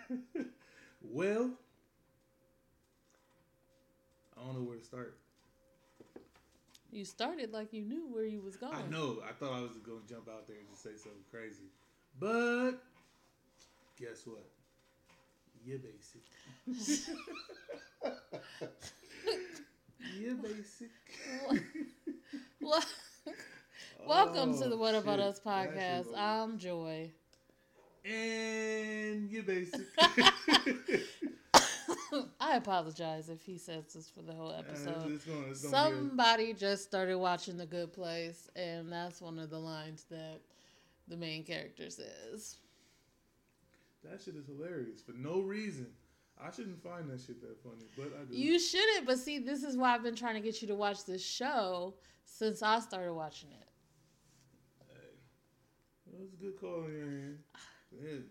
well, I don't know where to start. You started like you knew where you was going. I know. I thought I was going to jump out there and just say something crazy. But guess what? You're basic. You're basic. Well, oh, welcome to the Oh, What About shit. Us podcast. I'm Joy. And you're basic. I apologize if he says this for the whole uh, episode. It's gonna, it's gonna Somebody just started watching The Good Place, and that's one of the lines that the main character says. That shit is hilarious for no reason. I shouldn't find that shit that funny, but I do. You shouldn't, but see, this is why I've been trying to get you to watch this show since I started watching it. Hey, it was a good call hand. It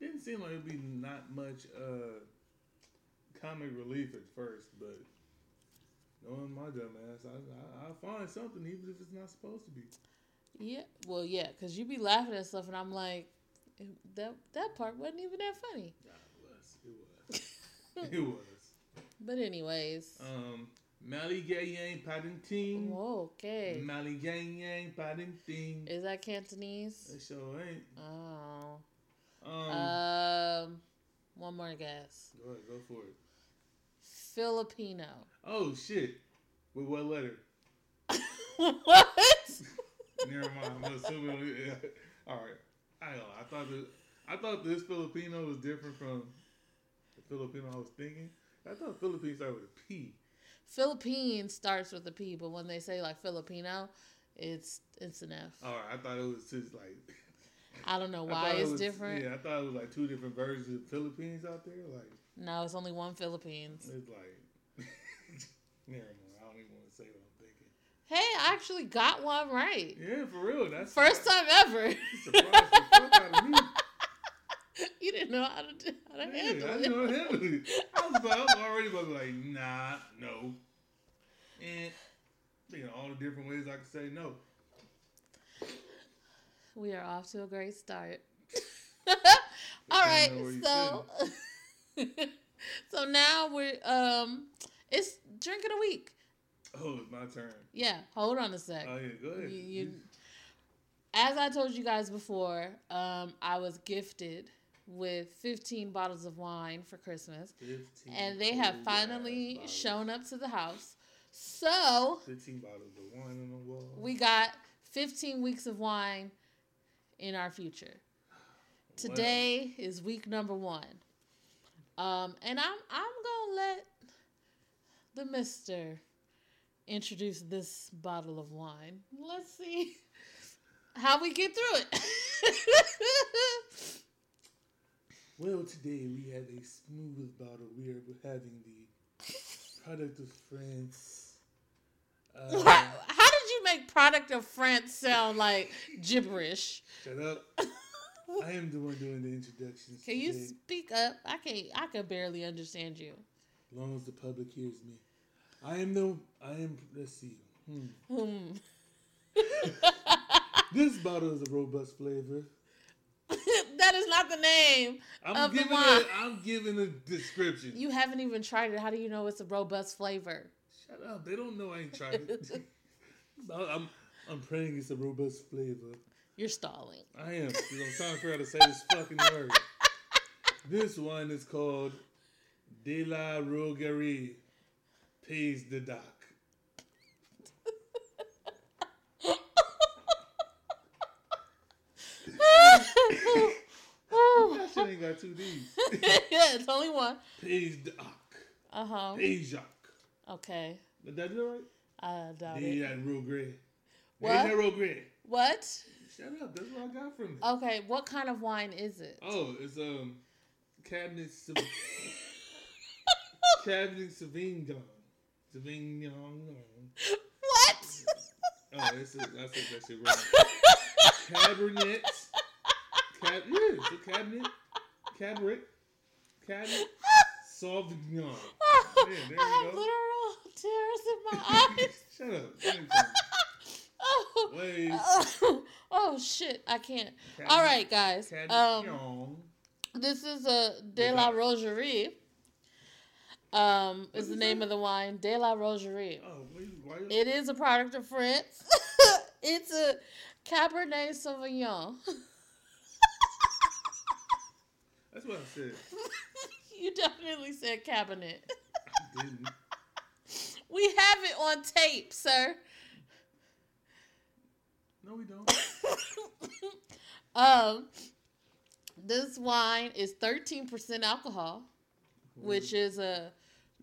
didn't seem like it'd be not much uh, comic relief at first, but knowing my dumb ass, I, I, I'll find something even if it's not supposed to be. Yeah, well, yeah, because you be laughing at stuff, and I'm like, that that part wasn't even that funny. Nah, it was. It was. it was. But anyways, Um, Mally Gang Paddington. Whoa, okay. Mally Gang Paddington. Is that Cantonese? It sure ain't. Oh. Um, Um, one more guess. go ahead, go for it. Filipino. Oh shit! With what letter? what? Never mind. I'm assuming. Yeah. All right. I. I thought that I thought this Filipino was different from the Filipino I was thinking. I thought Philippines started with a P. Philippine starts with a P, but when they say like Filipino, it's it's an F. All right. I thought it was just like. I don't know why thought it it's was- different. Yeah, I thought it was like two different versions of Philippines out there. Like No, it's only one Philippines. it's like. Never mind. I don't even want to say what I'm thinking. Hey, I actually got one right. Yeah, for real. That's First time ever. Surprised the fuck out of me. you didn't know how to, do, how to Yeah, handle I it. didn't know how to handle it. I was, about, I was already about to be like, nah, no. And thinking all the different ways I could say no. We are off to a great start. All right, know where you so so now we're um it's drink of the week. Oh, it's my turn. Yeah, hold on a sec. Oh yeah, go ahead. You- you- As I told you guys before, um, I was gifted with 15 bottles of wine for Christmas, 15 and they have finally shown up to the house. So 15 bottles of wine on the wall. we got 15 weeks of wine in our future. Today is week number one, um, and I'm I'm gonna let the Mister introduce this bottle of wine. Let's see how we get through it. Well, today we have a smooth bottle. We are having the product of France. Uh, how did you make product of France sound like gibberish? shut up. I am the one doing the introductions. Can you speak up? I can't. I can barely understand you. As long as the public hears me. I am the I am let's see. Hmm. Hmm. This bottle is a robust flavor. that is not the name. I'm Of the giving wine. a, I'm giving a description. You haven't even tried it. How do you know it's a robust flavor? Shut up. They don't know I ain't tried it. I'm I'm praying it's a robust flavor. You're stalling. I am. 'cause I'm trying to figure out how to say this fucking word. This one is called De La Rogerie Pays the Doc. That shit ain't got two D's. yeah, it's only one. Pays the Doc. Uh huh. Pays Jacques. Okay. Did that do it right? I doubt De it. La Rogerie. De What? La Rogerie. What? Shut up. That's what I got from it. Okay. What kind of wine is it? Oh, it's um cabinet Sav- cabinet Sauvignon. Sauvignon. What? Oh, it's a, I said that shit wrong. Cabernet. Cab, yeah, it's a cabinet. Cabaret. Cabinet Sauvignon. Yeah, there you go. Tears in my eyes. Shut up. Oh. Oh, oh shit! I can't. All right, guys. Um, Cabernet. This is a De La Rogerie. Um, is is the name that? of the wine De La Rogerie. Oh, you, why It is a product of France. it's a Cabernet Sauvignon. that's what I said. you definitely said cabinet. I didn't. We have it on tape, sir. No, we don't. Um, this wine is 13% alcohol, which is a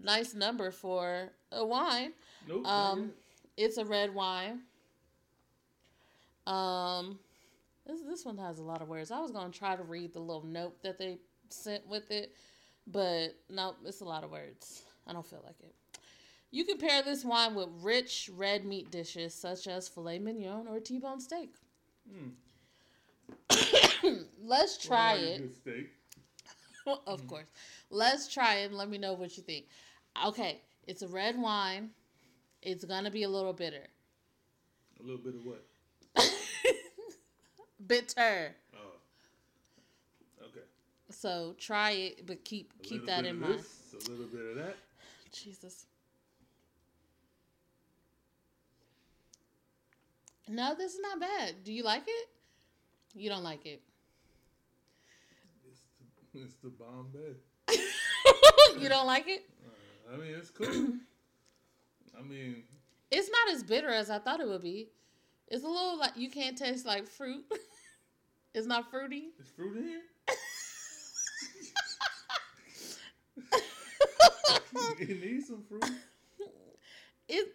nice number for a wine. nope. Um, it's a red wine. Um, this this one has a lot of words. I was gonna try to read the little note that they sent with it, but no, it's a lot of words. I don't feel like it. You can pair this wine with rich red meat dishes such as filet mignon or T-bone steak. Mm. Let's try Well, it. Steak. of course. Let's try it and let me know what you think. Okay, it's a red wine. It's gonna be a little bitter. A little bit of what? bitter. Oh. Okay. So try it, but keep keep that in of mind. This, a little bit of that. Jesus. No, this is not bad. Do you like it? You don't like it. It's the, it's the Bombay. you don't like it? Uh, I mean, it's cool. I mean, It's not as bitter as I thought it would be. It's a little like you can't taste like fruit. it's not fruity. it's fruit in here. it needs some fruit. it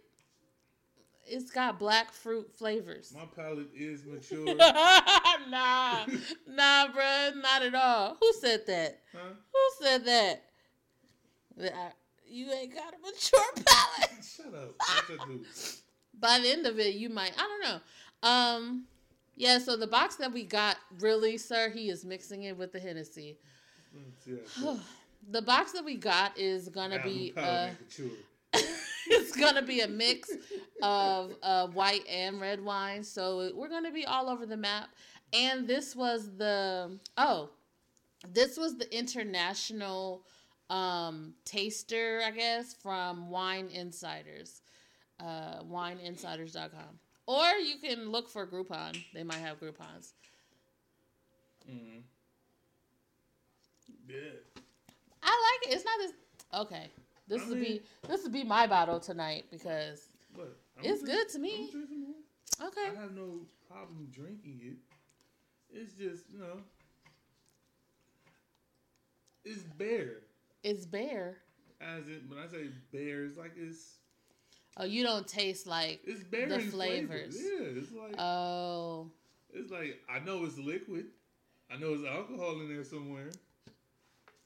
it's got black fruit flavors. My palate is mature. nah, nah, bruh, not at all. Who said that? huh? Who said that? I- you ain't got a mature palate. Shut up. Yes, I do. By the end of it, you might. I don't know. Um, yeah. So the box that we got, really, sir, he is mixing it with the Hennessy. Let's see how it the box that we got is gonna be. Uh, mature. It's gonna be a mix of uh, white and red wine. So we're gonna be all over the map. And this was the oh, this was the international um, taster, I guess, from Wine Insiders, uh, WineInsiders.com. Or you can look for Groupon. They might have Groupons. Mm. Yeah. I like it. It's not as okay. This I mean- be this would be my bottle tonight because It's good to me. Okay. I have no problem drinking it. It's just, you know, it's bare. It's bare. As it, when I say bare, it's like it's Oh, you don't taste like it's bare The flavors. flavors. Yeah, it's like oh it's like I know it's liquid. I know it's alcohol in there somewhere.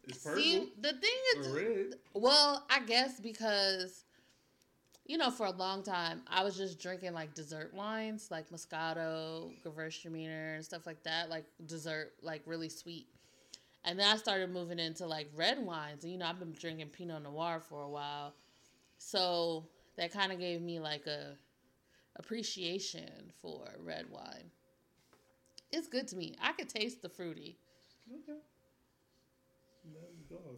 It's purple See, the thing is, or red. well, I guess because you know, for a long time, I was just drinking like dessert wines, like Moscato, Gewürztraminer, and stuff like that, like dessert, like really sweet. And then I started moving into like red wines, and you know, I've been drinking Pinot Noir for a while, so that kind of gave me like a appreciation for red wine. It's good to me. I could taste the fruity. Okay. Dog.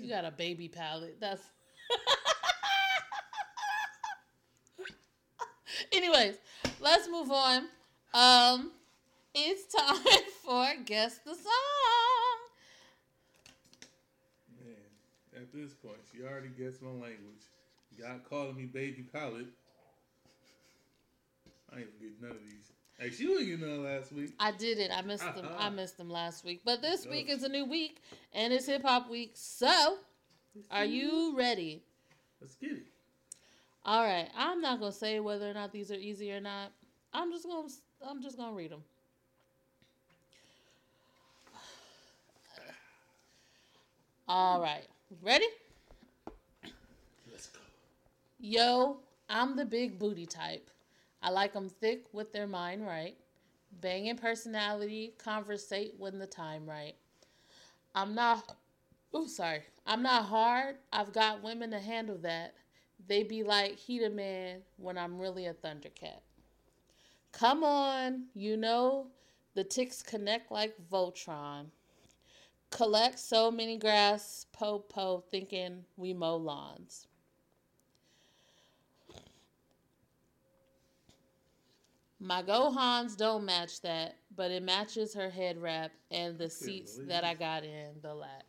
You got a baby palate. That's. Anyways, let's move on. Um, it's time for guess the song. Man, at this point, she already guessed my language. God calling me baby palate. I ain't gonna get none of these. Hey, she didn't get none last week. I did it. I missed them. I Uh-uh. missed them last week, but this week is a new week and it's hip hop week. So, are you ready? Let's get it. All right. I'm not gonna say whether or not these are easy or not. I'm just gonna. I'm just gonna read them. All right. Ready? Let's go. Yo, I'm the big booty type. I like 'em thick with their mind right. Banging personality, conversate when the time right. I'm not, oh, sorry. I'm not hard. I've got women to handle that. They be like, he the man when I'm really a Thundercat. Come on, you know, the ticks connect like Voltron. Collect so many grass, po po, thinking we mow lawns. My Gohans don't match that, but it matches her head wrap and the seats that I got in the lap.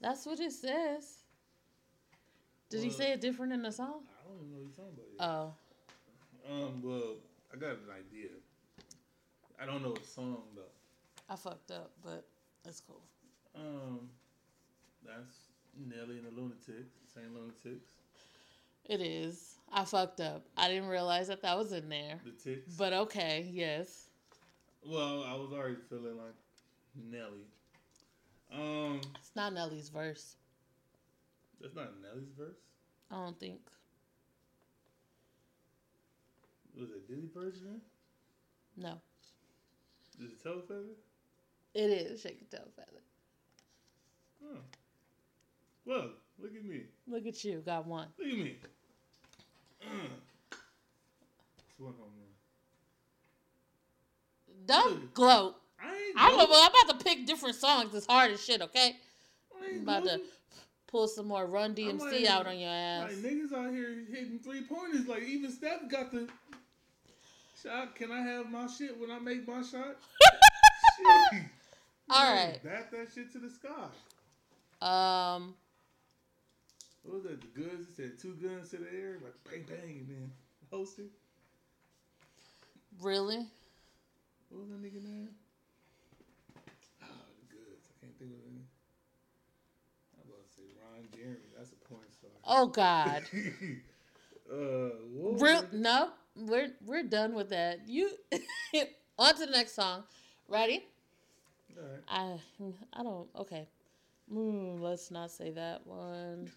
That's what it says. Did he say it different in the song? I don't even know what you're talking about. Oh. Um, well, I got an idea. I don't know a song though. I fucked up, but it's cool. Um, that's Nelly and the Lunatics, Saint Lunatics, It is. I fucked up. I didn't realize that that was in there. the Ticks. But okay, yes. well, I was already feeling like Nelly. Um, It's not Nelly's verse. that's not Nelly's verse. I don't think. Was it Diddy version? No. Is it Toe Feather? It is Shake It Tail Feather. Oh. Well, look at me. Look at you, got one. Look at me. It's one home run. Don't gloat. I ain't. I'm, gloating. about, I'm about to pick different songs. It's hard as shit, okay? I ain't I'm about to pull some more Run DMC like- out on your ass. Like niggas out here hitting three pointers. Like even Steph got the shot. Can I have my shit when I make my shot? shit. All Man, right. Bat that shit to the sky. Um, What was that? The goods? It said two guns to the air, like bang bang, and then hosted. really? What was that nigga name? Ah, the goods. I can't think of any. I was about to say Ron Jeremy. That's a porn star. Oh God. uh, what Real, no, we're we're done with that. You on to the next song. Ready? All right. I I don't. Okay. Mm, let's not say that one.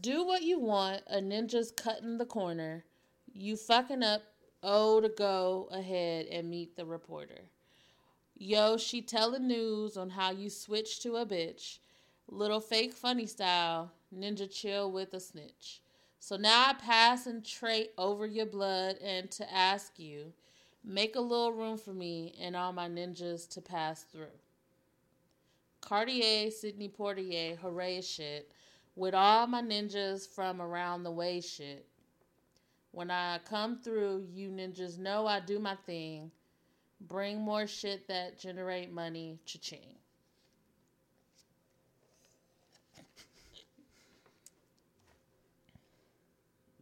Do what you want. A ninja's cutting the corner. You fucking up. Oh, to go ahead and meet the reporter. Yo, she tell telling news on how you switch to a bitch. Little fake funny style. Ninja chill with a snitch. So now I pass and trait over your blood and to ask you, make a little room for me and all my ninjas to pass through. Cartier, Sidney Poitier, hooray shit, with all my ninjas from around the way shit. When I come through, you ninjas know I do my thing. Bring more shit that generate money, cha-ching.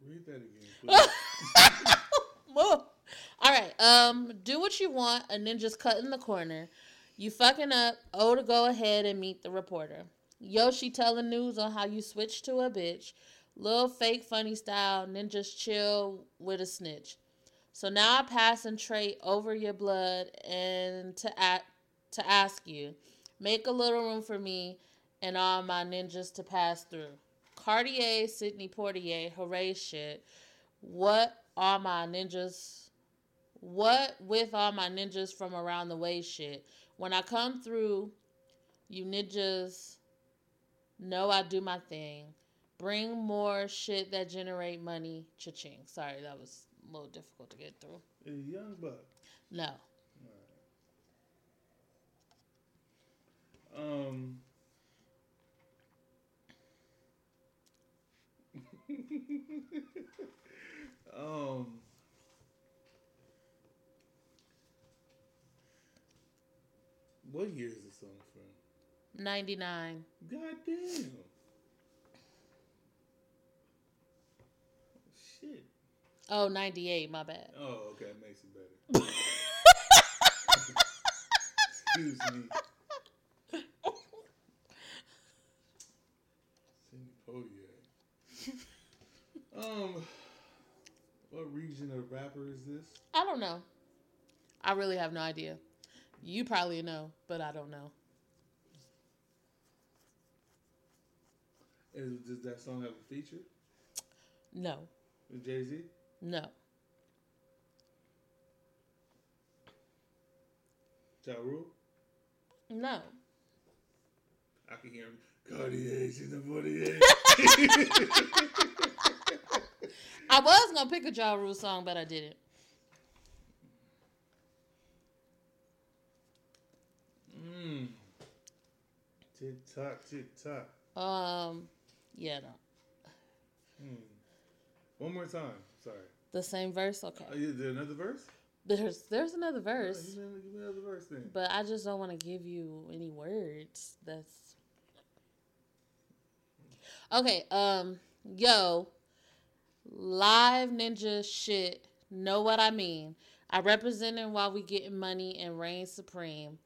Read that again, All right. Um, do what you want. A ninja's cut in the corner. You fucking up. Oh, to go ahead and meet the reporter. Yoshi telling news on how you switch to a bitch. Little fake funny style. Ninjas chill with a snitch. So now I pass and trait over your blood and to act to ask you, make a little room for me and all my ninjas to pass through. Cartier, Sidney Poitier, hooray shit. What are my ninjas? What with all my ninjas from around the way shit? When I come through, you ninjas know I do my thing. Bring more shit that generate money. Cha-ching. Sorry, that was a little difficult to get through. It's Young Buck. No. Um. um. What year is from? 99. God damn. Shit. Oh, 98, my bad. Oh, okay, makes it better. Excuse me. Cindy Poitier. Um, what region of rapper is this? I don't know. I really have no idea. You probably know, but I don't know. Is, does that song have a feature No. Jay Z? No. Ja Rule? No. I can hear him. Cartier, she's a 48. I was gonna pick a Ja Rule song, but I didn't. Mm. Tick tock, tick tock. Um, yeah, no. Hmm. One more time. Sorry. The same verse? Okay. Uh, is there another verse? There's there's another verse, me, give me another verse then. but I just don't want to give you any words. That's Okay, um, yo, live ninja shit. Know what I mean? I representing while we getting money and reign supreme.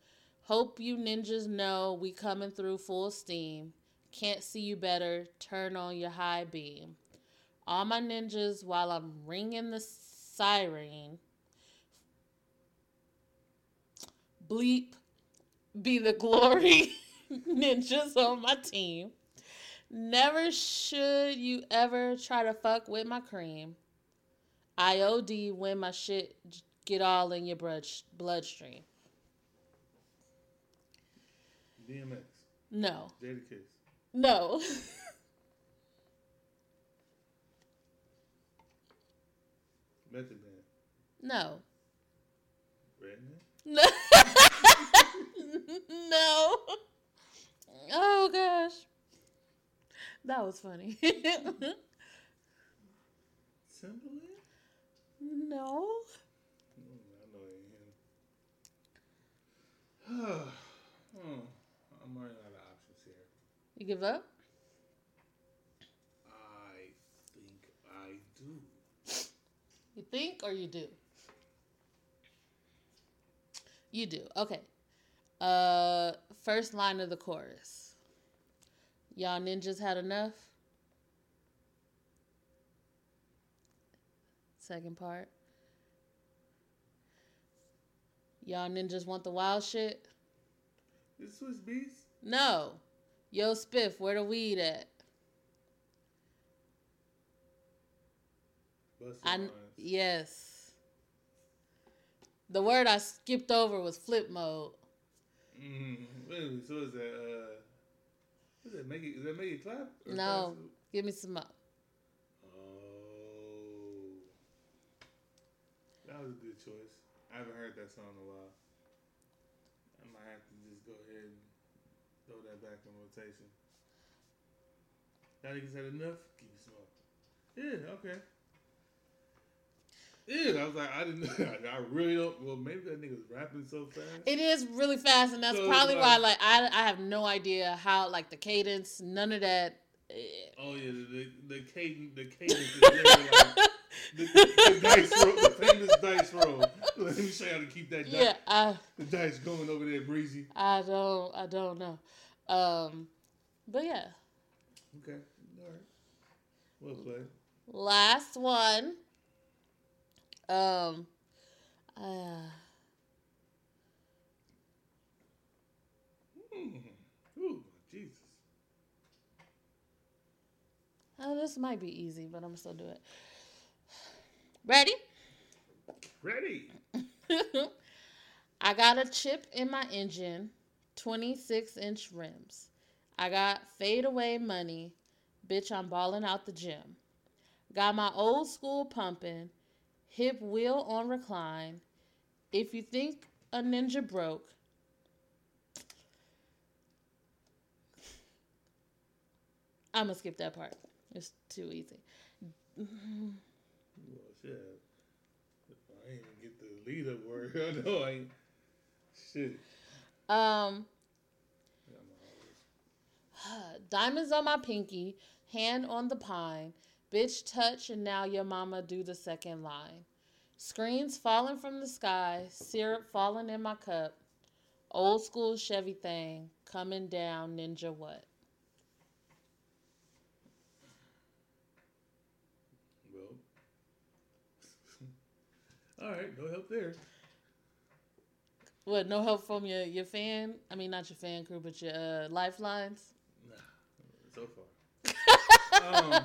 Hope you ninjas know we coming through full steam. Can't see you better. Turn on your high beam. All my ninjas while I'm ringing the siren. Bleep be the glory ninjas on my team. Never should you ever try to fuck with my cream. IOD when my shit get all in your blood bloodstream. DMX. No, Jadakiss. No. Method Man. no. Redneck. No. no. Oh gosh. That was funny. Timbaland? no. Mm, I know it oh, I'm running out of options here. You give up? I think I do. You think or you do? You do. Okay. Uh first line of the chorus. Y'all ninjas had enough? Second part. Y'all ninjas want the wild shit? Is Swizz Beatz? No. Yo Spliff, where the weed at? I yes. The word I skipped over was Flipmode. Mm, wait so is that uh is that make it is that make it clap? No. Give me some up. Oh that was a good choice. I haven't heard that song in a while. I might have to just go ahead and throw that back in rotation. Y'all niggas had enough? Give me some more. Yeah, okay. Yeah, I was like, I didn't. I really don't. Well, maybe that nigga's rapping so fast. It is really fast, and that's So, probably like- why like I I have no idea how like the cadence, none of that. Oh yeah, the the, the cadence, the cadence is literally like the, the, dice roll, the famous dice roll. Let me show you how to keep that dice, yeah, I the dice going over there, breezy. I don't I don't know, um, but yeah, Okay, all right. Well played. last one. Um, uh, Mm. Ooh, Jesus. oh, this might be easy, but I'm gonna still do it. Ready? Ready? I got a chip in my engine, 26 inch rims. I got fade away money. Bitch, I'm balling out the gym. Got my old school pumping, hip wheel on recline. If you think a ninja broke, I'm gonna skip that part. It's too easy. Shit. I ain't even get the lead up word. I know I ain't. Shit. Um, Yeah, I'm always- Diamonds on my pinky, hand on the pine. Bitch touch and now your mama do the second line. Screens falling from the sky, syrup falling in my cup. Old school Chevy thing coming down, ninja what? Well. All right, no help there. What? No help from your your fan? I mean, not your fan crew, but your uh, lifelines. Nah, so far. um,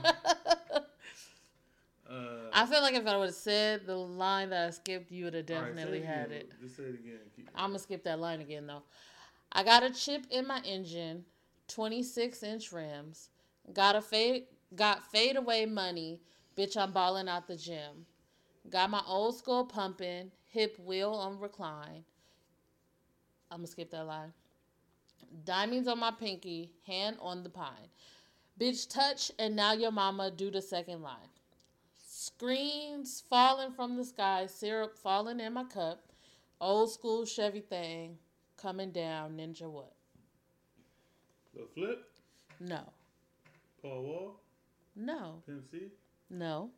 uh, I feel like if I would have said the line that I skipped, you would have all right, definitely had it. Just say it again. Keep, I'm gonna skip that line again though. I got a chip in my engine, 26 inch rims. Got a fade, got fade away money. Bitch, I'm balling out the gym. Got my old school pumping, hip wheel on recline. I'm gonna skip that line. Diamonds on my pinky, hand on the pine. Bitch, touch, and now your mama do the second line. Screens falling from the sky, syrup falling in my cup. Old school Chevy thing coming down, ninja what? The flip. No. Paul Wall. No. Pimp C. No.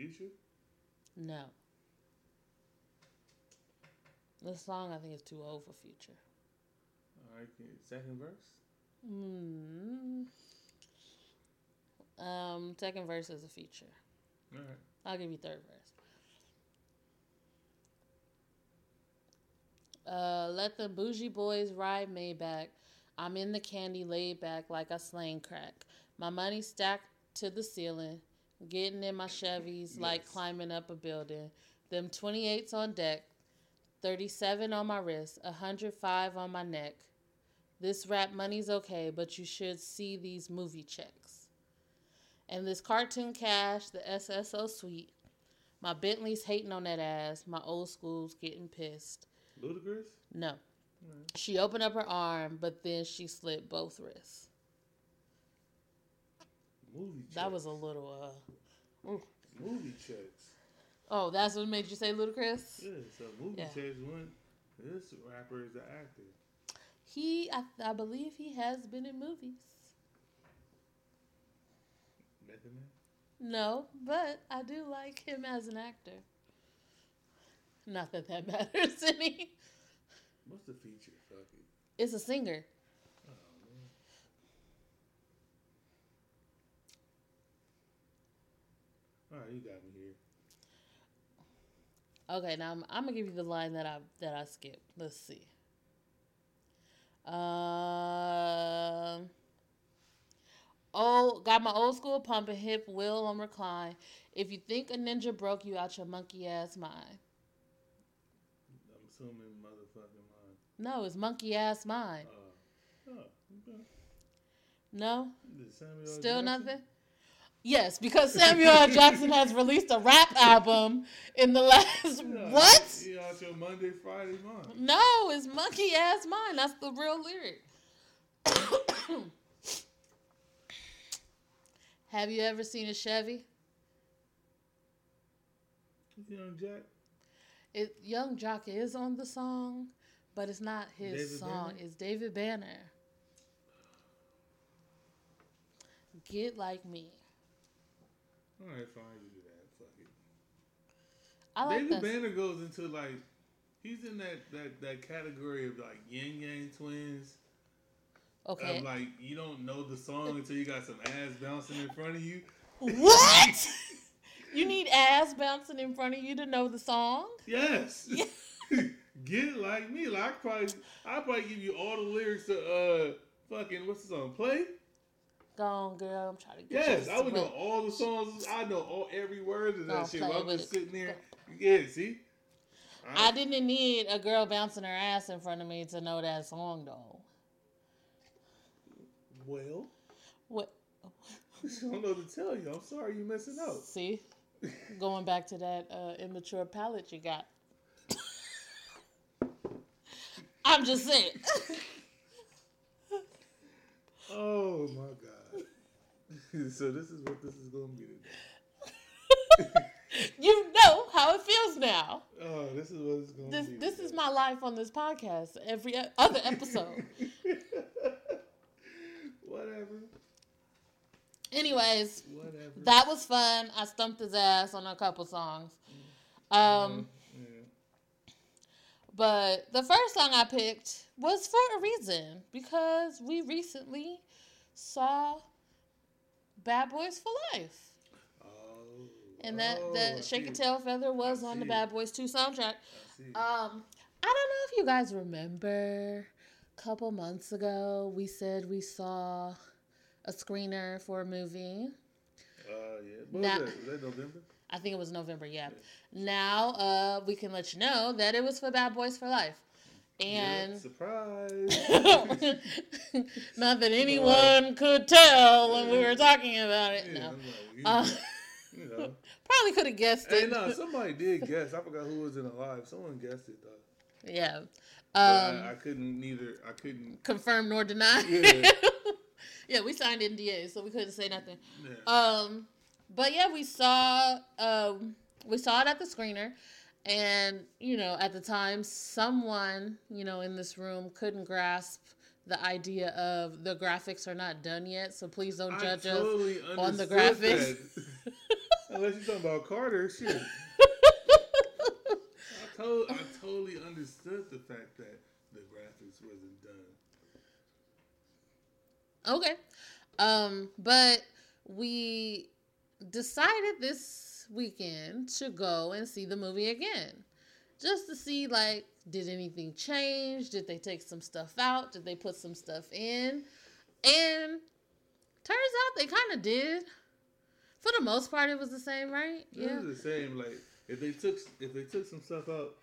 Future. No. This song I think is too old for future. All right. Second verse. Mm. Um, second verse is a feature. All right. I'll give you third verse. Uh, let the bougie boys ride Maybach. I'm in the candy laid back like a slang crack. My money stacked to the ceiling. Getting in my Chevys like climbing up a building. Them 28s on deck. 37 on my wrist. 105 on my neck. This rap money's okay, but you should see these movie checks. And this cartoon cash, the SSO suite. My Bentley's hating on that ass. My old school's getting pissed. Ludacris. No. She opened up her arm, but then she slit both wrists. Movie. Checks. That was a little, uh. movie checks. Oh, that's what made you say Ludacris? Yeah. So movie Yeah. checks. One. This rapper is an actor. He, I, I believe he has been in movies. Method Man. No, but I do like him as an actor. Not that that matters any. What's the feature? Fuck it. It's a singer. Oh man. All right, you got me here. Okay, now I'm, I'm gonna give you the line that I that I skipped. Let's see. Um. Oh, got my old school pump and hip wheel on recline. If you think a ninja broke you out your monkey ass mind, I'm assuming motherfucking mine. no, it's monkey ass mind. Uh, oh, okay. No, still Jackson? nothing. Yes, because Samuel L. Jackson has released a rap album in the last Yeah, what? You out your Monday, Friday mind. No, it's monkey ass mine. That's the real lyric. Have you ever seen a Chevy? Young Jack. It Yung Joc is on the song, but it's not his David song. Banner? It's David Banner. Get like me. All right, fine, you do that. Fuck it. I like David that. Banner goes into like he's in that that that category of like Ying Yang Twins. Okay. Of like you don't know the song until you got some ass bouncing in front of you. what? you need ass bouncing in front of you to know the song? Yes. Yeah. Get it like me. Like I probably I probably give you all the lyrics to uh fucking what's the song? Play? Go on, girl. I'm trying to get Yes, I would know all the songs. I know all every word of that shit. I'm just it. sitting there. Yeah, see? I didn't need a girl bouncing her ass in front of me to know that song, though. Well, What? I don't know to tell you. I'm sorry you're missing out. See, going back to that uh, immature palate you got. I'm just saying. Oh my god. so this is what this is gonna be today. you know how it feels now. Oh, this is what it's gonna be. this is my life on this podcast. Every other episode. Whatever. Anyways, Whatever. that was fun. I stumped his ass on a couple songs. Um, yeah. but the first song I picked was for a reason because we recently saw Bad Boys for Life. Oh. And that, oh, that Shake a. Tail Feather was on the Bad. Boys 2 soundtrack. I. Um, I don't know if you guys remember a couple months ago we said we saw a screener for a movie. uh, yeah. What now- was that? Was that November? I think it was November, yeah. Now uh we can let you know that it was for Bad Boys for Life. And surprise. not that anyone could tell when we were talking about it. Yeah, No. Like, you- Uh, You know. Probably could have guessed hey, it. no, somebody did guess. I forgot who was in the live. Someone guessed it though. yeah. Um, I, I couldn't neither. I couldn't. confirm nor deny. Yeah. yeah, we signed NDA, so we couldn't say nothing. Yeah. Um, but yeah, we saw um, we saw it at the screener, and you know, at the time, someone you know in this room couldn't grasp the idea of the graphics are not done yet. So please don't I judge totally on the graphics. Unless you're talking about Carter, shit. I, I totally understood the fact that the graphics wasn't done. Okay. Um, but we decided this weekend to go and see the movie again. Just to see like did anything change? Did they take some stuff out? Did they put some stuff in? And turns out they kind of did. For the most part it was the same, right? Yeah, it was the same. Like if they took if they took some stuff out,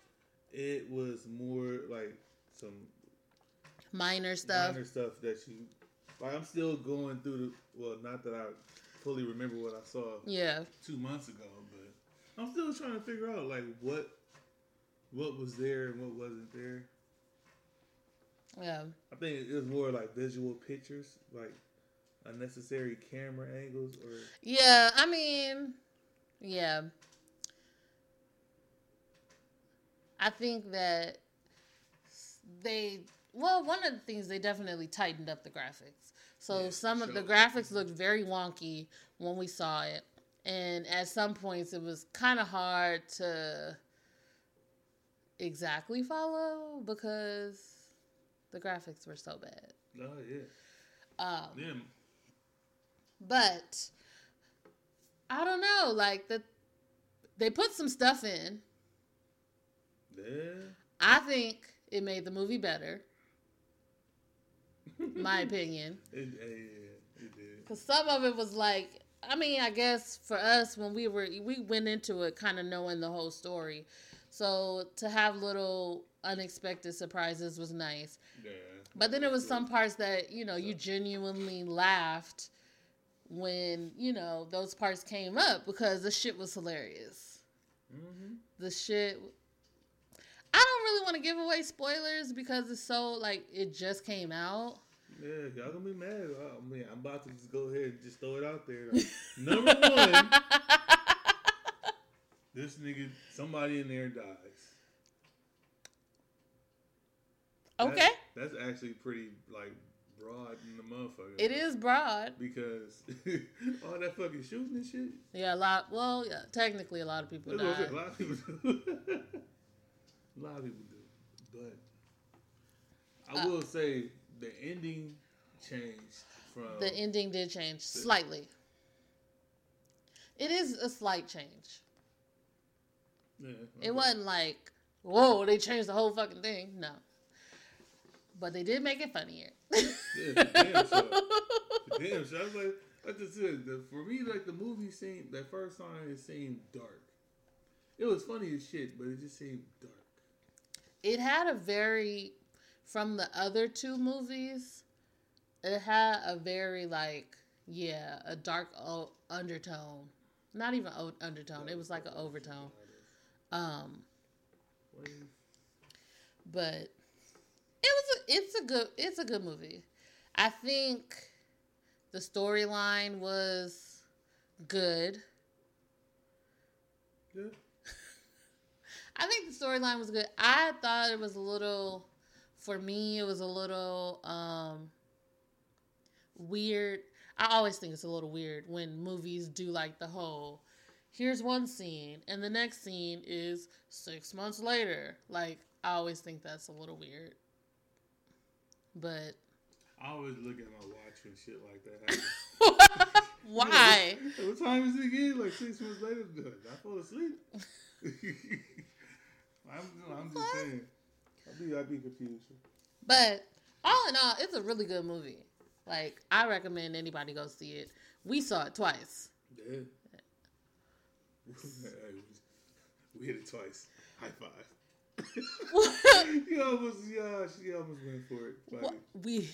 it was more like some Minor stuff. minor stuff that you like. I'm still going through the. Well, not that I fully remember what I saw Yeah. two months ago, but I'm still trying to figure out like what what was there and what wasn't there. Yeah. I think it was more like visual pictures, like unnecessary camera angles, or Yeah, I mean, yeah. I think that they, well, one of the things they definitely tightened up the graphics. So Yeah, some of the graphics looked very wonky when we saw it. And at some points, it was kind of hard to exactly follow because the graphics were so bad. oh yeah, Um, yeah. but I don't know, like the they put some stuff in. Yeah. I think it made the movie better, my opinion. It, yeah, it did. Cause some of it was like, I mean, I guess for us when we were we went into it kind of knowing the whole story, so to have little unexpected surprises was nice. Yeah. But then there was some parts that you know you genuinely laughed when you know those parts came up because the shit was hilarious. Mm-hmm. The shit. I don't really want to give away spoilers because it's so like it just came out. Yeah, y'all gonna be mad. I mean, I'm about to just go ahead and just throw it out there. Like, number one, this nigga, somebody in there dies. That- okay, that's actually pretty like broad in the motherfucker. it is broad. because all that fucking shooting and shit. Yeah, a lot. Well, yeah, technically a lot of people That's what I'm saying, died. A lot of people do. a lot of people do. But I Uh, will say the ending changed from The ending did change slightly. It is a slight change. Yeah, It wasn't like, whoa, they changed the whole fucking thing. No. But they did make it funnier. Yeah, damn sure. Damn, so I was like, I just said, the, for me, like the movie seemed, that first time it seemed dark. It was funny as shit, but it just seemed dark. it had a very, from the other two movies, it had a very, like, yeah, a dark o- undertone. Not even o- undertone, it was like an overtone. Um, but it was a, it's a good it's a good movie. I think the storyline was good. Yeah. I think the storyline was good. I thought it was a little for me it was a little um weird. I always think it's a little weird when movies do like the whole here's one scene and the next scene is 6 months later. Like I always think that's a little weird. But I always look at my watch when shit like that happens. why? what time is it again? Like six months later? I fall asleep? I'm, I'm just saying. I'd be, I'd be confused. But all in all, it's a really good movie. Like I recommend anybody go see it. We saw it twice. Yeah. we hit it twice. High five. you almost, yeah, she almost went for it. We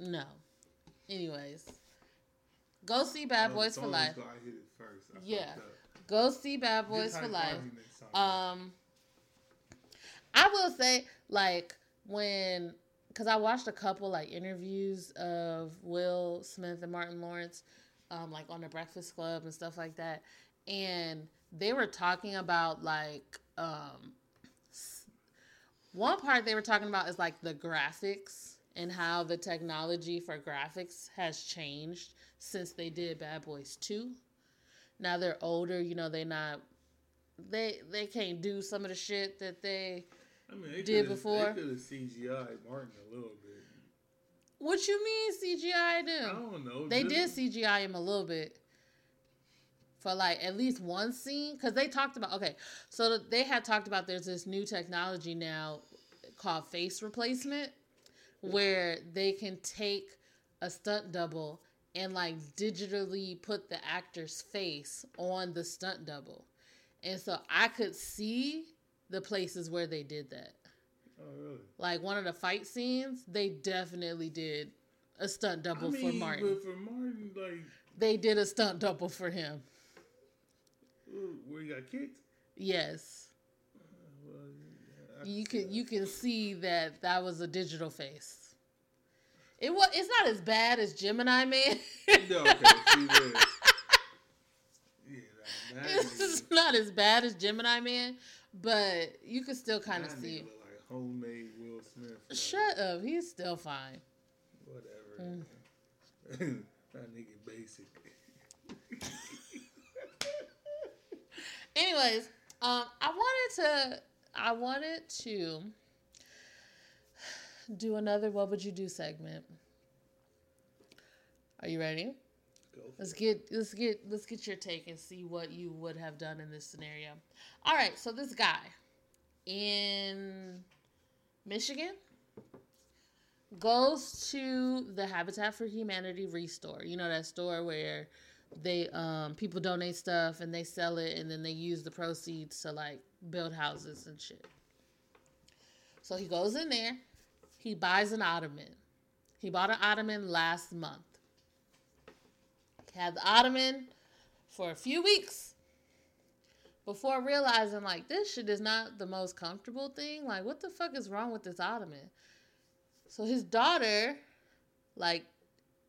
no. Anyways, go see Bad Uh, Boys for Life. I hit it first. I Yeah. Go see Bad Boys for Life. Um, I will say, like, when, because I watched a couple, like, interviews of Will Smith and Martin Lawrence, um, like, on the Breakfast Club and stuff like that. And they were talking about, like, um, one part they were talking about is, like, the graphics and how the technology for graphics has changed since they did Bad Boys 2. Now they're older, you know, they not they they can't do some of the shit that they I mean, they did before. They could have CGI Martin a little bit. what you mean CGI I them? don't know. They did CGI him a little bit for like at least one scene because they talked about okay, so they had talked about there's this new technology now called face replacement where they can take a stunt double and like digitally put the actor's face on the stunt double. And so I could see the places where they did that. Oh, really? Like one of the fight scenes, they definitely did a stunt double I mean, for Martin. but for Martin, like, They did a stunt double for him. where he got kicked. Yes. Well, You can you can see that that was a digital face. It was it's not as bad as Gemini Man. No, okay. Yeah, it's not as bad as Gemini Man, but you can still kind of see. like homemade Will Smith. like, Shut up, he's still fine. Whatever. Mm. that nigga basic. Anyways, um, I wanted to I wanted to do another what would you do segment. Are you ready? Let's get let's get let's get your take and see what you would have done in this scenario. All right, so this guy in Michigan goes to the Habitat for Humanity restore. You know that store where they um people donate stuff and they sell it and then they use the proceeds to like build houses and shit. So he goes in there, he buys an ottoman. He bought an ottoman last month. Had the ottoman for a few weeks before realizing like this shit is not the most comfortable thing. Like what the fuck is wrong with this ottoman? So his daughter like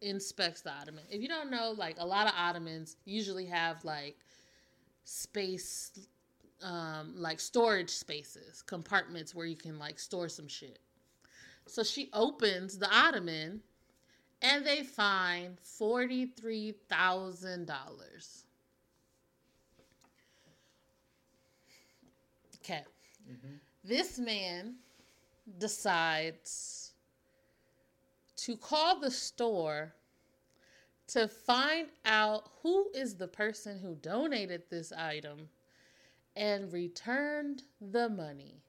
inspects the ottoman. If you don't know, like a lot of ottomans usually have like space um like storage spaces, compartments where you can like store some shit. So she opens the ottoman and they find $43,000. Okay. Mhm. This man decides to call the store to find out who is the person who donated this item and returned the money.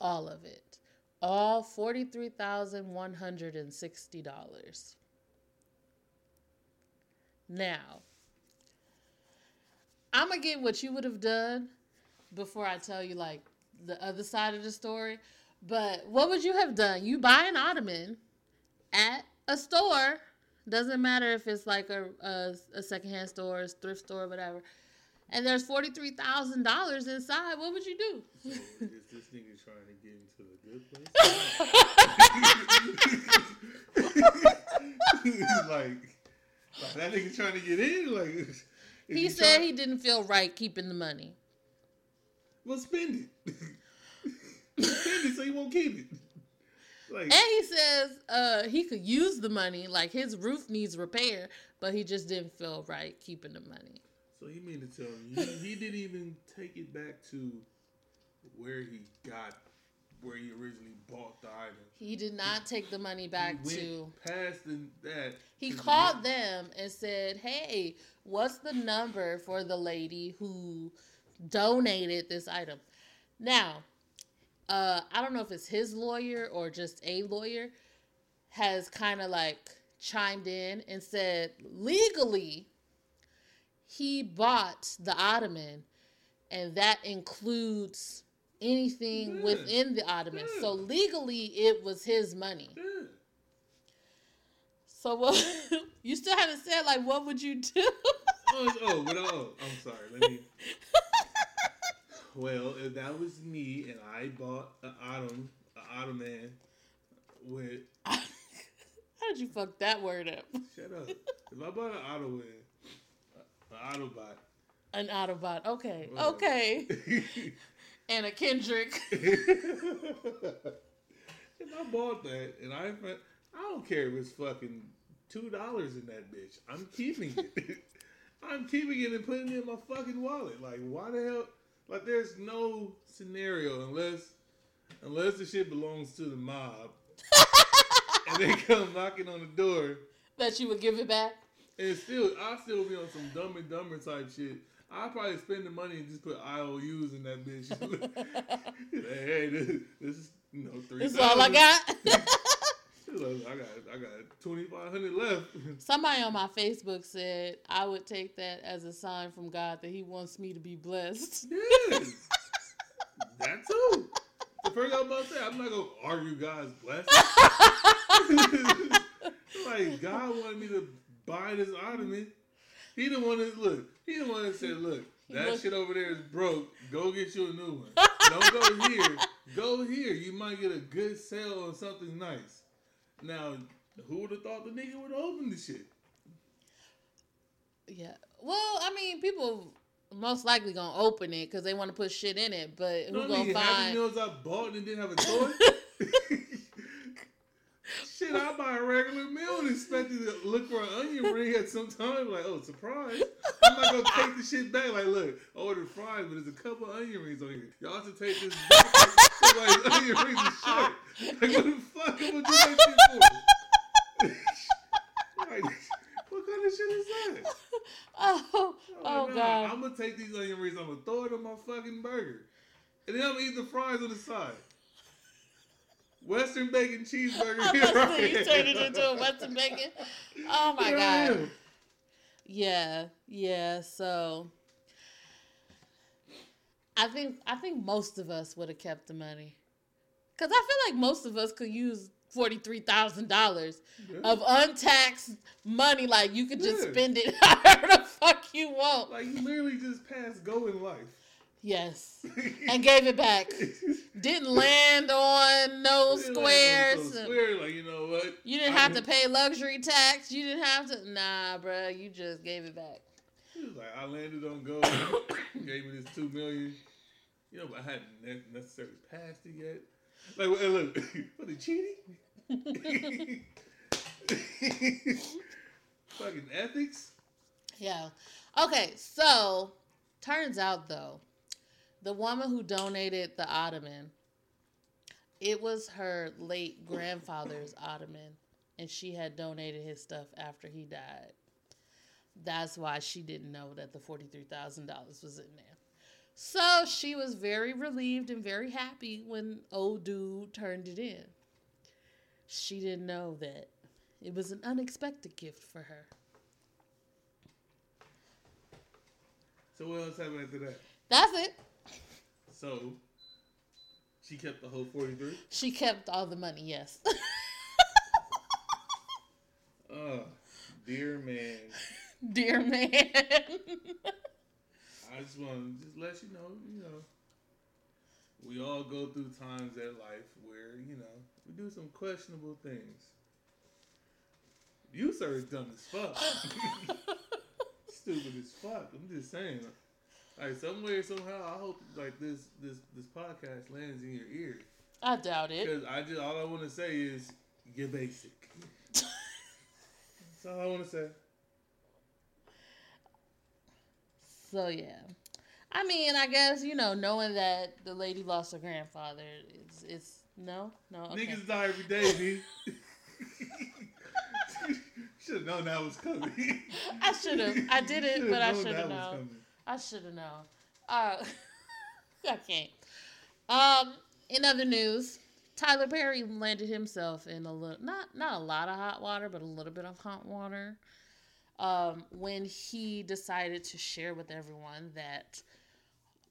All of it. All $43,160. Now, I'm going to get what you would have done before I tell you, like, the other side of the story. But what would you have done? You buy an ottoman at a store. Doesn't matter if it's like a, a, a secondhand store, a thrift store, whatever. And there's $43,000 inside. What would you do? So is this nigga trying to get into the good place? like that nigga trying to get in? Like, he said he didn't feel right keeping the money. Well, spend it. spend it so you won't keep it. Like, And he says uh, he could use the money, like his roof needs repair, but he just didn't feel right keeping the money. so you mean to tell me he, he didn't even take it back to where he got, where he originally bought the item? He did not take the money back to. past the, that. He to the- called them and said, "Hey, what's the number for the lady who donated this item?" Now, uh, I don't know if it's his lawyer or just a lawyer has kind of like chimed in and said legally he bought the ottoman and that includes anything Yeah. within the ottoman. Yeah. So legally it was his money. Yeah. So what? you still haven't said like what would you do? oh, oh, but oh, I'm sorry. Let me. Well, if that was me and I bought an Autumn, an Ottoman with. How did you fuck that word up? Shut up. if I bought an Ottoman, an Autobot. An Autobot. Okay. Okay. And a Kendrick. if I bought that and I, I don't care if it's fucking two dollars in that bitch. I'm keeping it. I'm keeping it and putting it in my fucking wallet. Like, why the hell? Like, there's no scenario unless, unless the shit belongs to the mob, and they come knocking on the door, that you would give it back? and still, I still be on some dumb and dumber type shit. I probably spend the money and just put IOUs in that bitch. hey, this, this is you know three. That's all I got. I got I got twenty five hundred left. Somebody on my Facebook said I would take that as a sign from God that He wants me to be blessed. Yes, that too. The first thing I'm about to say, I'm not gonna argue God's blessing. like God wanted me to buy this ottoman. He the one that look. He the one that said, "Look, that shit over there is broke. Go get you a new one. Don't go here. Go here. You might get a good sale on something nice." Now, who would have thought the nigga would have opened the shit? Yeah. Well, I mean, people most likely gonna open it because they want to put shit in it, but who You know what I gonna mean? Happy find? Meals I bought and didn't have a toy. Shit, I buy a regular meal and expect you to look for an onion ring at some time. Like, oh, surprise. I'm not going to take the shit back. Like, look, I ordered fries, but there's a couple onion rings on here. Y'all should take this back. Like, somebody's onion rings is short. Like, what the fuck am I going to do that shit for? like, what kind of shit is that? Oh, oh, oh God. I'm going to take these onion rings, I'm going to throw it on my fucking burger. And then I'm going to eat the fries on the side. Western bacon cheeseburger. Here about to I say you turned it into a Western bacon. Oh my God. Yeah, yeah. So I think I think most of us would have kept the money because I feel like most of us could use forty three thousand dollars of untaxed money. Like you could just Yeah. spend it however the fuck you want. Like you literally just passed go in life. Yes, and gave it back. Didn't land on no So squares. square, like you know what? You didn't have to pay luxury tax. You didn't have to. Nah, bruh. You just gave it back. He was like, I landed on gold. gave me this two million. You know, but I hadn't necessarily passed it yet. Like, hey, look, what the cheating? Fucking ethics. Yeah. Okay, so turns out though, the woman who donated the ottoman, it was her late grandfather's ottoman, and she had donated his stuff after he died. That's why she didn't know that the forty-three thousand dollars was in there. So she was very relieved and very happy when old dude turned it in. She didn't know that it was an unexpected gift for her. So what else happened after that? That's it. So she kept the whole forty three. She kept all the money, yes. Oh, dear man. Dear man. I just want to just let you know, you know, we all go through times in life where, you know, we do some questionable things. You sir is dumb as fuck. Stupid as fuck. I'm just saying. Like somewhere, somehow, I hope like this this this podcast lands in your ear. I doubt it. Because I just all I want to say is you're basic. That's all I want to say. So yeah. I mean, I guess, you know, knowing that the lady lost her grandfather, it's it's no, no. Okay. Niggas die every day, B. Should have known that was coming. I should have. I did it, but I should have that was known. I should have known. Uh, I can't. Um, in other news, Tyler Perry landed himself in a little not not a lot of hot water, but a little bit of hot water. Um, when he decided to share with everyone that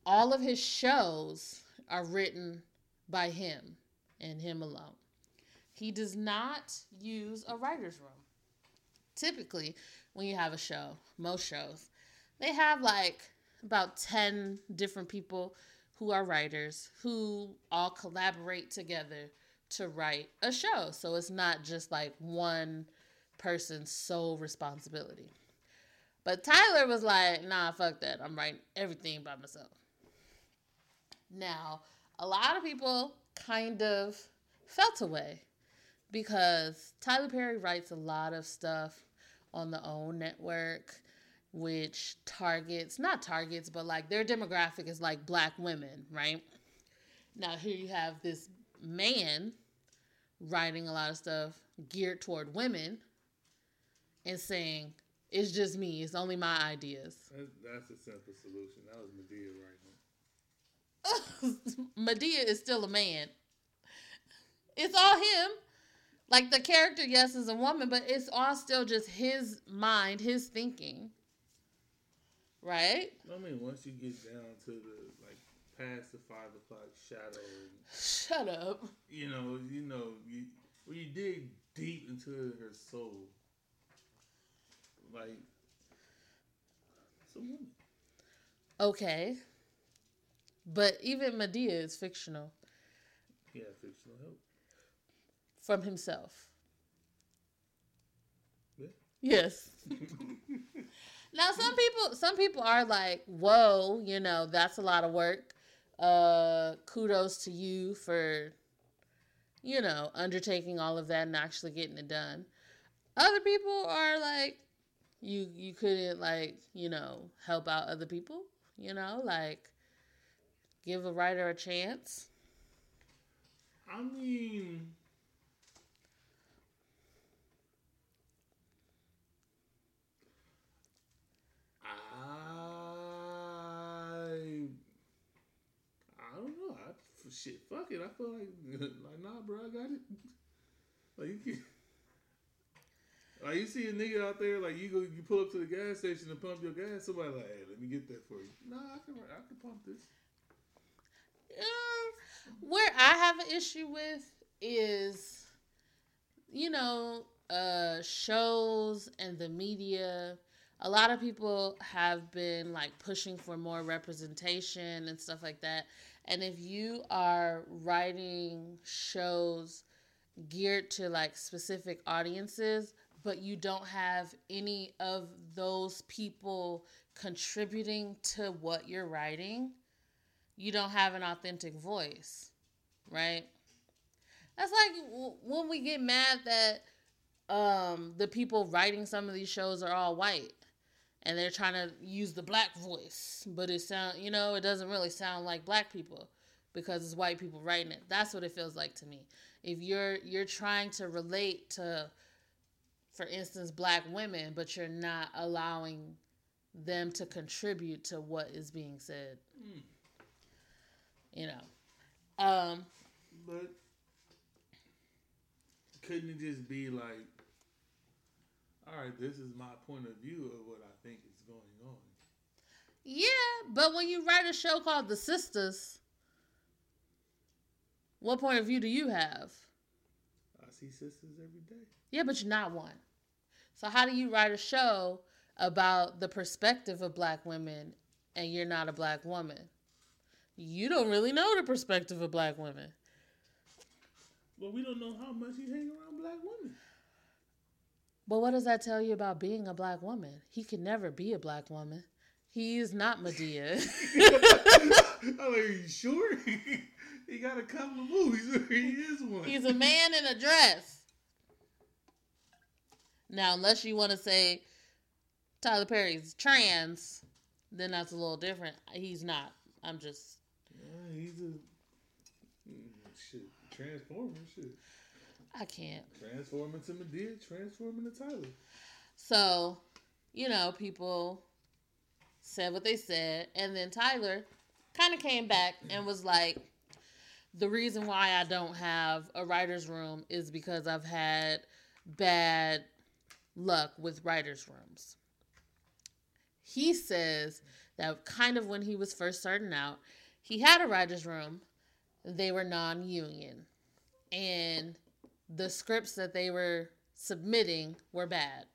all of his shows are written by him and him alone. He does not use a writer's room. Typically, when you have a show, most shows, they have like about 10 different people who are writers who all collaborate together to write a show. So it's not just like one person's sole responsibility. But Tyler was like, nah, fuck that. I'm writing everything by myself. Now, a lot of people kind of felt away because Tyler Perry writes a lot of stuff on the OWN network, which targets, not targets, but like their demographic is like black women, right? Now, here you have this man writing a lot of stuff geared toward women and saying, it's just me, it's only my ideas. That's, that's a simple solution. That was Madea right now. Madea is still a man. It's all him. Like the character, yes, is a woman, but it's all still just his mind, his thinking. Right? I mean, once you get down to the like past the five o'clock shadow. Shut up. You know, you know, you, when you dig deep into her soul, like it's a woman. Okay. But even Madea is fictional. Yeah, fictional help from himself. Yeah. Yes. now some people some people are like, "Whoa, you know, that's a lot of work. Uh kudos to you for you know, undertaking all of that and actually getting it done." Other people are like, "You you couldn't like, you know, help out other people, you know, like give a writer a chance." I mean, shit, fuck it. I feel like, like nah, bro, I got it. Like you can, like you see a nigga out there, like you go, you pull up to the gas station to pump your gas. Somebody like, hey, let me get that for you. Nah, I can, I can pump this. Um, where I have an issue with is, you know, uh, shows and the media. A lot of people have been like pushing for more representation and stuff like that. And if you are writing shows geared to like specific audiences, but you don't have any of those people contributing to what you're writing, you don't have an authentic voice, right? That's like when we get mad that um, the people writing some of these shows are all white and they're trying to use the black voice, but it sound you know it doesn't really sound like black people because it's white people writing it. That's what it feels like to me. If you're you're trying to relate to, for instance, black women, but you're not allowing them to contribute to what is being said. Mm. You know, um, but couldn't it just be like all right, this is my point of view of what I think is going on. Yeah, but when you write a show called The Sisters, what point of view do you have? I see sisters every day. Yeah, but you're not one. So how do you write a show about the perspective of black women and you're not a black woman? You don't really know the perspective of black women. Well, we don't know how much you hang around black women. But what does that tell you about being a black woman? He can never be a black woman. He is not. I'm like, are you sure? he got a couple of movies. he is one. He's a man in a dress. Now, unless you want to say Tyler Perry's trans, then that's a little different. He's not. I'm just. Yeah, he's a mm, shit transformer shit. I can't. Transform into Madea, transform into Tyler. So, you know, people said what they said, and then Tyler kind of came back and was like, the reason why I don't have a writer's room is because I've had bad luck with writer's rooms. He says that kind of when he was first starting out, he had a writer's room, they were non union. And the scripts that they were submitting were bad.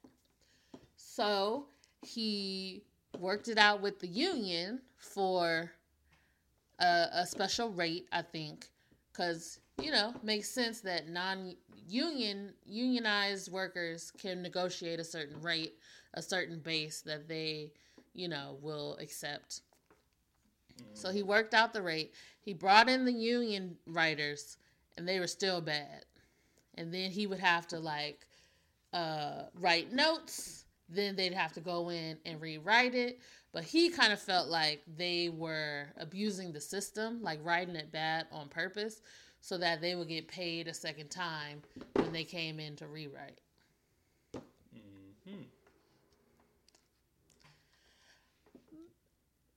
So he worked it out with the union for a, a special rate, I think, because you know makes sense that non-union unionized workers can negotiate a certain rate, a certain base that they, you know, will accept. So he worked out the rate. He brought in the union writers, and they were still bad. And then he would have to like uh, write notes. Then they'd have to go in and rewrite it. But he kind of felt like they were abusing the system, like writing it bad on purpose, so that they would get paid a second time when they came in to rewrite. Mm-hmm.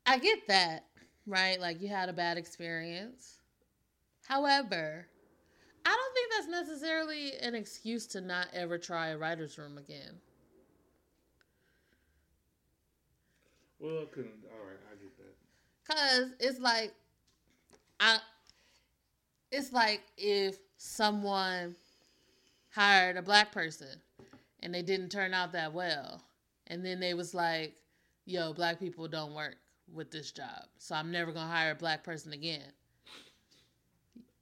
I get that right? Like you had a bad experience. However, I don't think that's necessarily an excuse to not ever try a writer's room again. Well, I couldn't. All right, I get that. Cause it's like, I. It's like if someone hired a black person and they didn't turn out that well, and then they was like, "Yo, black people don't work." with this job. So I'm never going to hire a black person again.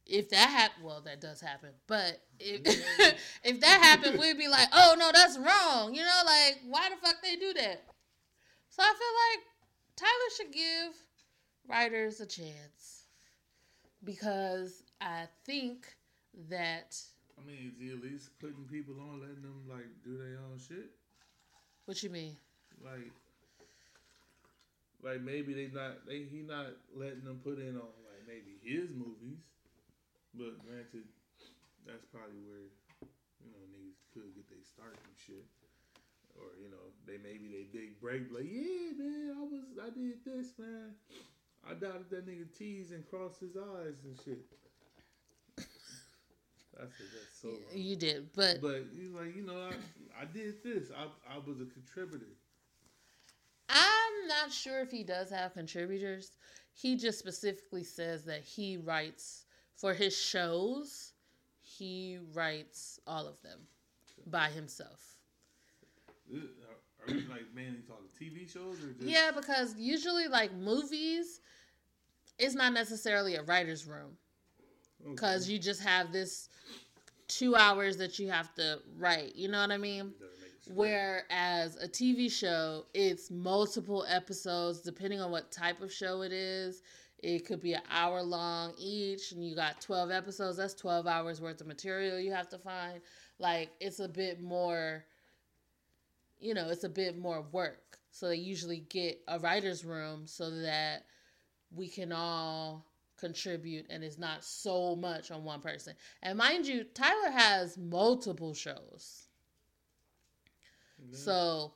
If that happened, well, that does happen. But if if that happened, we'd be like, oh no, that's wrong. You know, like why the fuck they do that? So I feel like Tyler should give writers a chance because I think that. I mean, is he at least putting people on, letting them like do their own shit? What you mean? Like like maybe they not they he not letting them put in on like maybe his movies, but granted, that's probably where you know niggas could get their start and shit, or you know they maybe they big break like yeah man I was I did this man I dotted that nigga T's and crossed his eyes and shit. That's it. That's so. You did, but but you like you know I I did this. I I was a contributor. I'm not sure if he does have contributors. He just specifically says that he writes for his shows. He writes all of them by himself. Are you like mainly talking TV shows or just... Yeah, because usually like movies, it's not necessarily a writer's room. Because okay. you just have this two hours that you have to write. You know what I mean? Whereas a TV show, it's multiple episodes depending on what type of show it is. It could be an hour long each, and you got 12 episodes. That's 12 hours worth of material you have to find. Like, it's a bit more, you know, it's a bit more work. So they usually get a writer's room so that we can all contribute and it's not so much on one person. And mind you, Tyler has multiple shows. So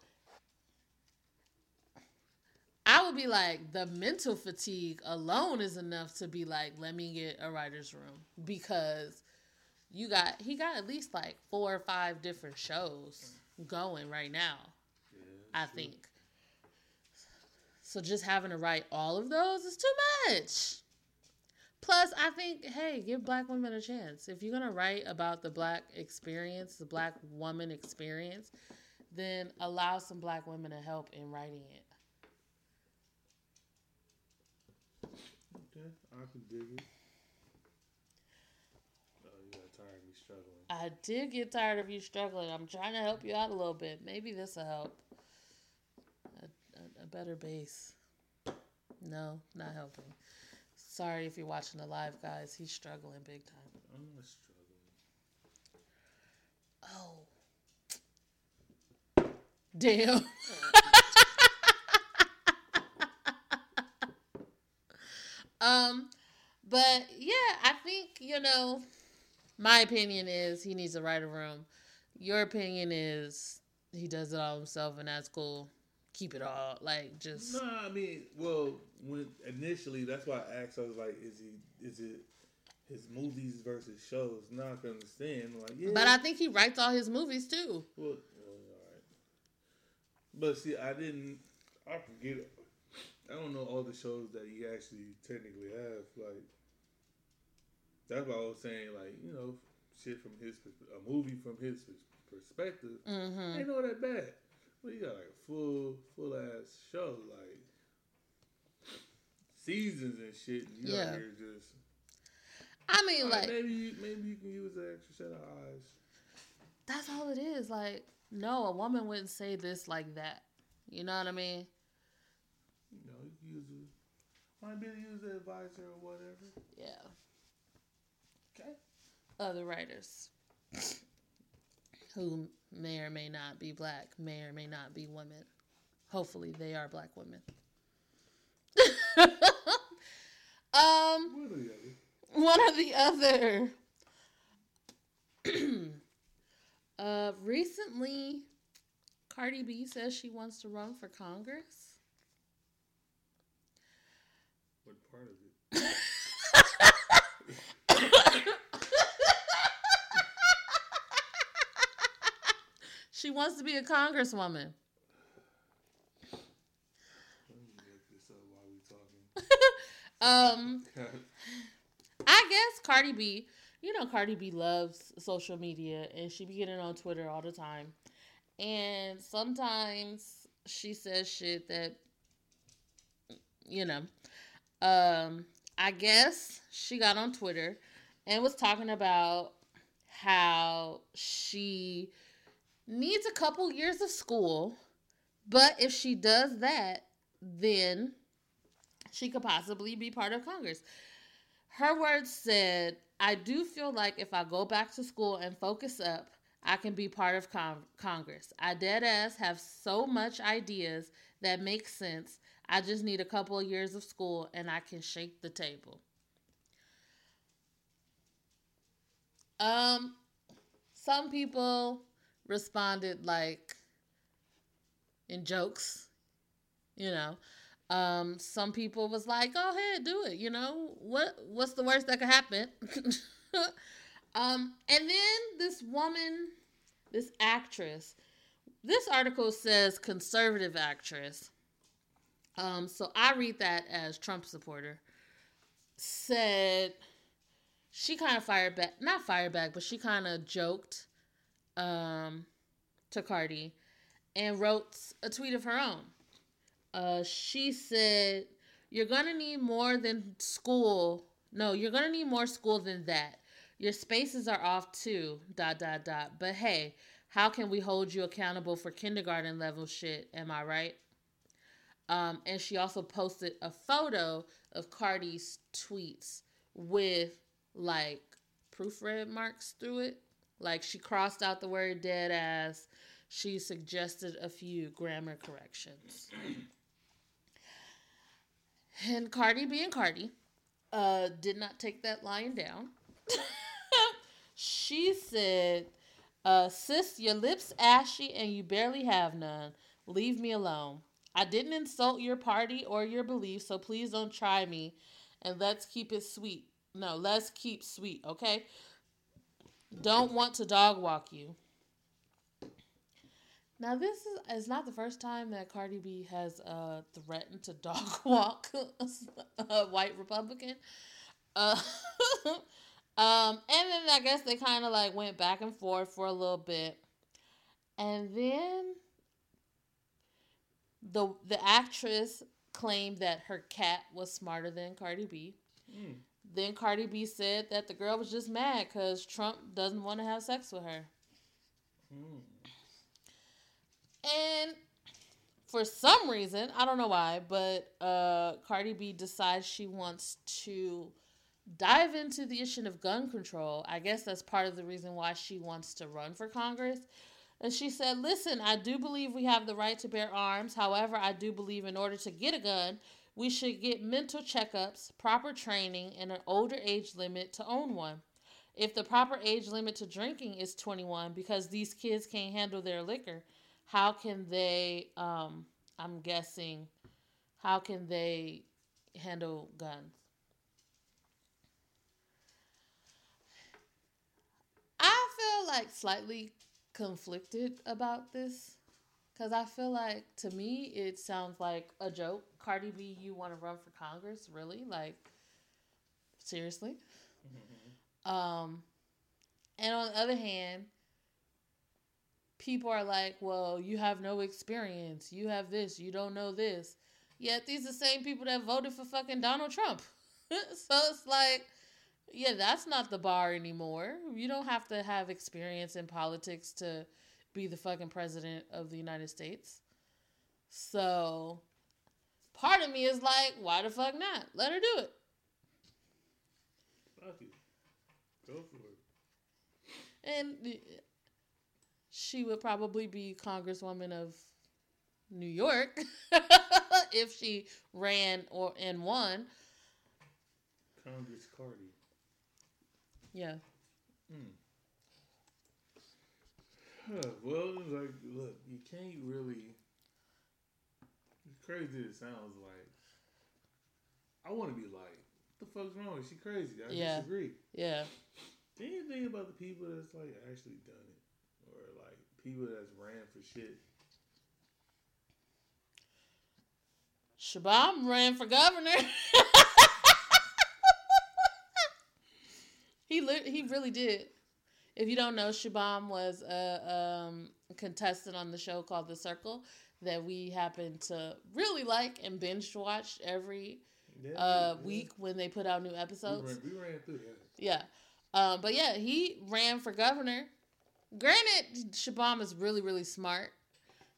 I would be like, the mental fatigue alone is enough to be like, let me get a writer's room because you got he got at least like four or five different shows going right now. Yeah, I true. think. So just having to write all of those is too much. Plus, I think, hey, give black women a chance. If you're gonna write about the black experience, the black woman experience, then allow some black women to help in writing it. Okay, I can dig it. Oh, you got tired of me struggling. I did get tired of you struggling. I'm trying to help you out a little bit. Maybe this will help. A, a, a better base. No, not helping. Sorry if you're watching the live, guys. He's struggling big time. I'm not struggling. Oh. Damn. um, but yeah, I think you know. My opinion is he needs to write a room. Your opinion is he does it all himself, and that's cool. Keep it all like just. No, nah, I mean, well, when initially that's why I asked. I was like, is he? Is it? his movies versus shows. Not gonna understand. Like, yeah. But I think he writes all his movies too. Well, but see, I didn't. I forget. I don't know all the shows that he actually technically have. Like that's what I was saying. Like you know, shit from his a movie from his perspective mm-hmm. ain't all that bad. But you got like a full full ass show. Like seasons and shit. And you Yeah. out here just. I mean, like maybe you, maybe you can use an extra set of eyes. that's all it is. Like, no, a woman wouldn't say this like that. You know what I mean? You know, you can use a might be to use an advisor or whatever. Yeah. Okay. Other writers who may or may not be black, may or may not be women. Hopefully, they are black women. um, What are the other? one or the other. uh, recently, Cardi B says she wants to run for Congress. What part of it? she wants to be a congresswoman. Let me look this up while we Um. I guess Cardi B, you know, Cardi B loves social media and she be getting on Twitter all the time. And sometimes she says shit that, you know, um, I guess she got on Twitter and was talking about how she needs a couple years of school, but if she does that, then she could possibly be part of Congress. Her words said, I do feel like if I go back to school and focus up, I can be part of con- Congress. I dead ass have so much ideas that make sense. I just need a couple of years of school and I can shake the table. Um some people responded like in jokes, you know. Um, some people was like, "Go ahead, do it." You know what? What's the worst that could happen? um, and then this woman, this actress, this article says conservative actress. Um, so I read that as Trump supporter. Said she kind of fired back, not fired back, but she kind of joked um, to Cardi and wrote a tweet of her own. Uh, she said, You're gonna need more than school. No, you're gonna need more school than that. Your spaces are off too. Dot dot dot. But hey, how can we hold you accountable for kindergarten level shit? Am I right? Um, and she also posted a photo of Cardi's tweets with like proofread marks through it. Like she crossed out the word dead ass. She suggested a few grammar corrections. And Cardi being Cardi, uh, did not take that lying down. she said, uh, sis, your lips ashy and you barely have none. Leave me alone. I didn't insult your party or your beliefs, so please don't try me. And let's keep it sweet. No, let's keep sweet, okay? Don't want to dog walk you. Now this is, not the first time that Cardi B has uh, threatened to dog walk a white Republican. Uh, um, and then I guess they kind of like went back and forth for a little bit, and then the the actress claimed that her cat was smarter than Cardi B. Mm. Then Cardi B said that the girl was just mad because Trump doesn't want to have sex with her. Mm. And for some reason, I don't know why, but uh, Cardi B decides she wants to dive into the issue of gun control. I guess that's part of the reason why she wants to run for Congress. And she said, Listen, I do believe we have the right to bear arms. However, I do believe in order to get a gun, we should get mental checkups, proper training, and an older age limit to own one. If the proper age limit to drinking is 21 because these kids can't handle their liquor, how can they um i'm guessing how can they handle guns i feel like slightly conflicted about this because i feel like to me it sounds like a joke cardi b you want to run for congress really like seriously um and on the other hand people are like, well, you have no experience. You have this. You don't know this. Yet these are the same people that voted for fucking Donald Trump. so it's like, yeah, that's not the bar anymore. You don't have to have experience in politics to be the fucking president of the United States. So part of me is like, why the fuck not? Let her do it. Fuck it. Go for it. And she would probably be Congresswoman of New York if she ran or and won. Congress Cardi. Yeah. Hmm. well, like, look, you can't really. As crazy as it sounds like, I want to be like, what the fuck's wrong? Is she crazy? I Yeah. disagree. Yeah. Then you think about the people that's like actually done it, or like people that's ran for shit. Shubham ran for governor. he li- he really did. If you don't know, Shubham was a um, contestant on the show called The Circle that we happened to really like and binge watch every Yeah, uh, yeah. week when they put out new We episodes. ran, we ran through that. Yeah. Um, but yeah, he ran for governor. Granted, Shubham is really, really smart.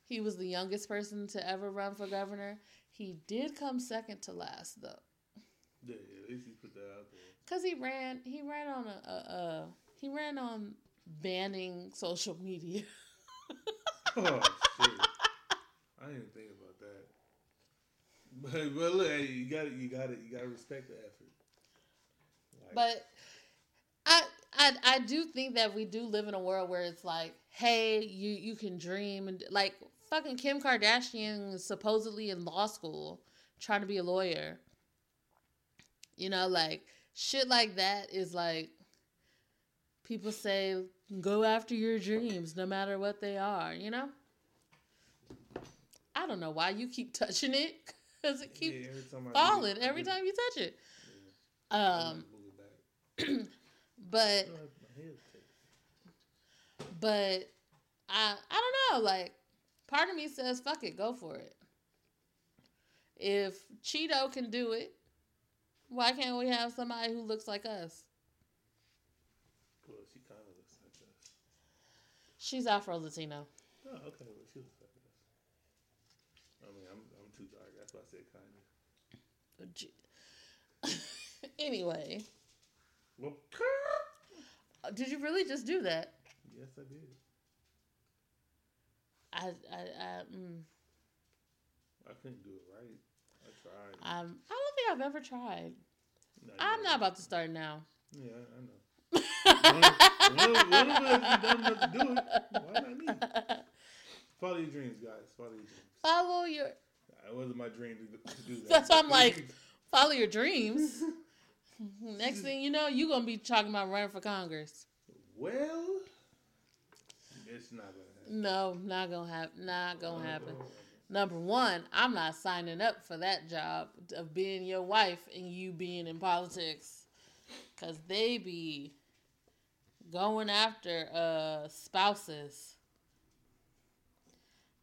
He was the youngest person to ever run for governor. He did come second to last though, Yeah, yeah, at least he put that out there. Cause he ran. He ran on a, a, a he ran on banning social media. Oh shit! I didn't even think about that. But but look, hey, you got to you got to you got to respect the effort. Like, But I, I I do think that we do live in a world where it's like, hey, you you can dream and like fucking Kim Kardashian is supposedly in law school trying to be a lawyer. You know, like shit like that is like people say go after your dreams no matter what they are, you know? I don't know why you keep touching it cuz it keeps yeah, every time falling I every time you touch it. I Um just move it back. but I feel like my head's taking- But I I don't know, like part of me says fuck it, go for it. If Cheeto can do it, why can't we have somebody who looks like us? Well, she kind of looks like us. She's Afro Latino. Oh, okay. Well, she looks like us. I mean, I'm I'm too dark. That's why I said kind of. anyway, Well, did you really just do that? yes, I did. I I I mm, I couldn't do it right. Tried. I'm, I don't think I've ever tried. No, I'm not about to start now. Yeah, I know. One of, one of, one of us is enough to do it. Why not me? Follow your dreams, guys. Follow your dreams. Follow your It wasn't my dream to, to do that. That's why I'm like, follow your dreams. Next thing you know, you're gonna be talking about running for Congress. well, it's not gonna happen. No, not gonna happen. Not gonna happen. Oh, Number one, I'm not signing up for that job of being your wife and you being in politics, cause they be going after uh spouses.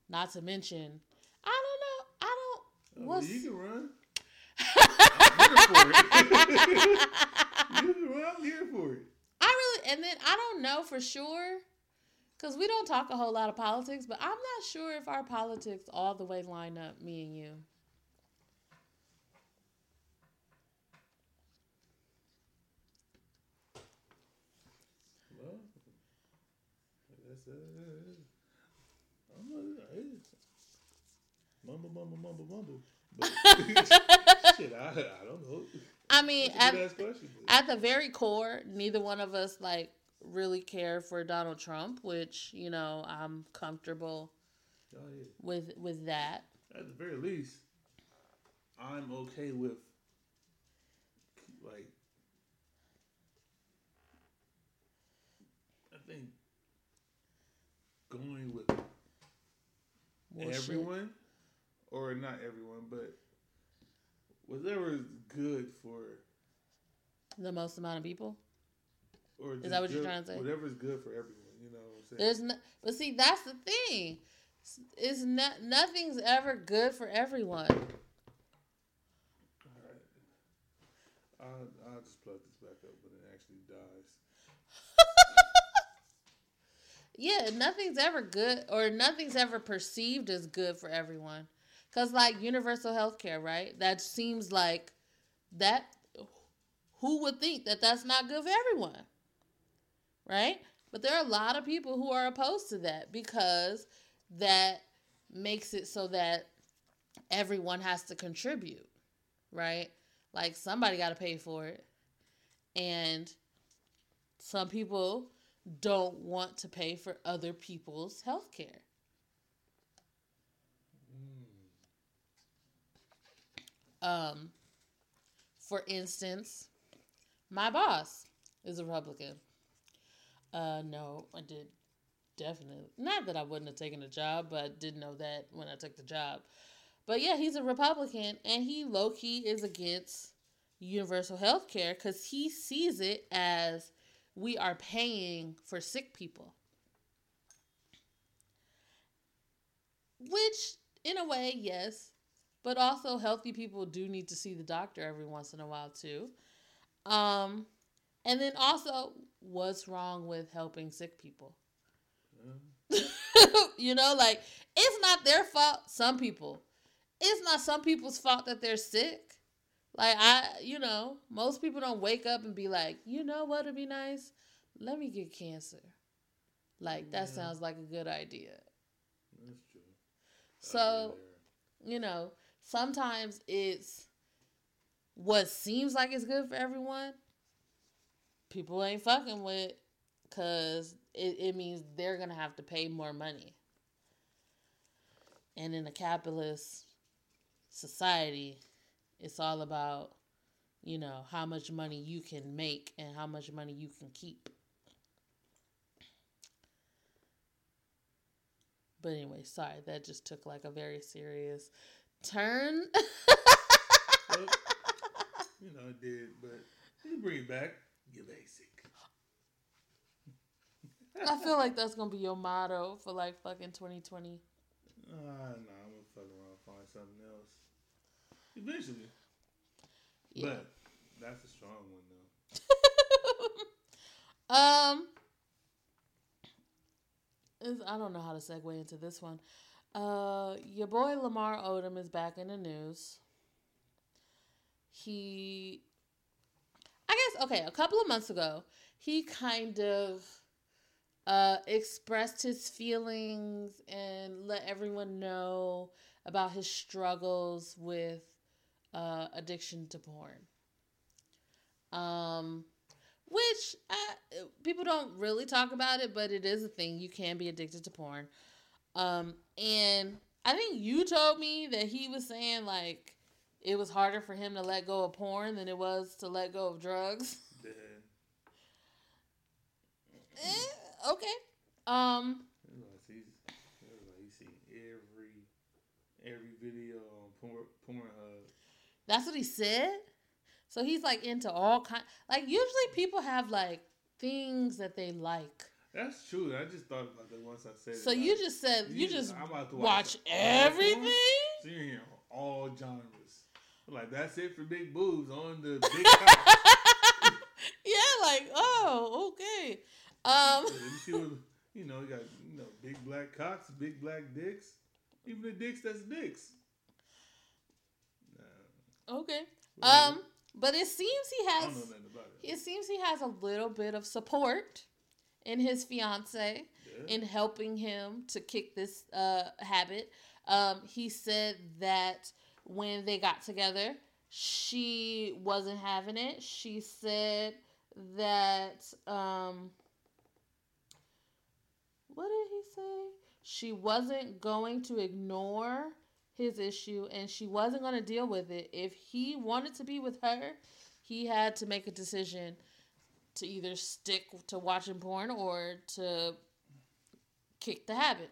Not to mention, I don't know. I Oh, don't. well, What's you can run. I'm here for it. you can run. I'm here for it. I really, and then I don't know for sure, because we don't talk a whole lot of politics, but I'm not sure if our politics all the way line up, me and you. Well, that's uh, I'm not, it's mumble, mumble, mumble, mumble. But shit, I, I don't know. I mean, at, good ass question. but- at the very core, neither one of us like really care for Donald Trump, which you know I'm comfortable Oh, yeah. with with that. At the very least, I'm okay with like I think going with Well, shit. everyone or not everyone, but whatever is good for the most amount of people. Or is that what good, you're trying to say? Whatever is good for everyone, you know. What I'm saying? There's no, but see, that's the thing. It's not nothing's ever good for everyone. I'll, I'll just plug this back up, but it actually dies. yeah, nothing's ever good or nothing's ever perceived as good for everyone. Cause like universal health care, right? That seems like that who would think that that's not good for everyone? Right? But there are a lot of people who are opposed to that because that makes it so that everyone has to contribute, right? Like somebody got to pay for it. And some people don't want to pay for other people's health care. Um, for instance, my boss is a Republican. Uh, no, I did definitely not that I wouldn't have taken the job, but didn't know that when I took the job. But yeah, he's a Republican, and he low key is against universal health care because he sees it as we are paying for sick people. Which, in a way, yes, but also healthy people do need to see the doctor every once in a while too. Um, and then also, what's wrong with helping sick people? You know, like it's not their fault. Some people, it's not some people's fault that they're sick. Like I, you know, most people don't wake up and be like, you know what would be nice? Let me get cancer. Like that yeah. sounds like a good idea. That's true. So, you know, sometimes it's what seems like it's good for everyone. People ain't fucking with because it, it means they're gonna have to pay more money. And in a capitalist society, it's all about, you know, how much money you can make and how much money you can keep. But anyway, sorry, that just took like a very serious turn. well, you know, it did, but you bring it back. You're basic. I feel like that's gonna be your motto for like fucking 2020. Uh, nah, I'm gonna fuck around, find something else. Eventually. Yeah. But that's a strong one though. um I don't know how to segue into this one. Uh your boy Lamar Odom is back in the news. He I guess okay, a couple of months ago, he kind of uh, expressed his feelings and let everyone know about his struggles with uh, addiction to porn. Um, which uh, people don't really talk about it, but it is a thing. You can be addicted to porn. Um, and I think you told me that he was saying like it was harder for him to let go of porn than it was to let go of drugs. eh, okay. Um. You see every every video on porn, Pornhub that's what he said. So he's like into all kind. Like usually people have like things that they like. That's true. I just thought about that once I said. So it. you like, just said you, just watch, watch everything. So you're all genres. Like that's it for big boobs on the big. yeah, like oh okay. Um, you see what you know? You got you know big black cocks, big black dicks, even the dicks that's dicks. Okay. Um, but it seems he has. It. it. seems he has a little bit of support in his fiance yeah. in helping him to kick this uh, habit. Um, he said that when they got together, she wasn't having it. She said that. Um, what did he say? She wasn't going to ignore his issue and she wasn't going to deal with it. If he wanted to be with her, he had to make a decision to either stick to watching porn or to kick the habit.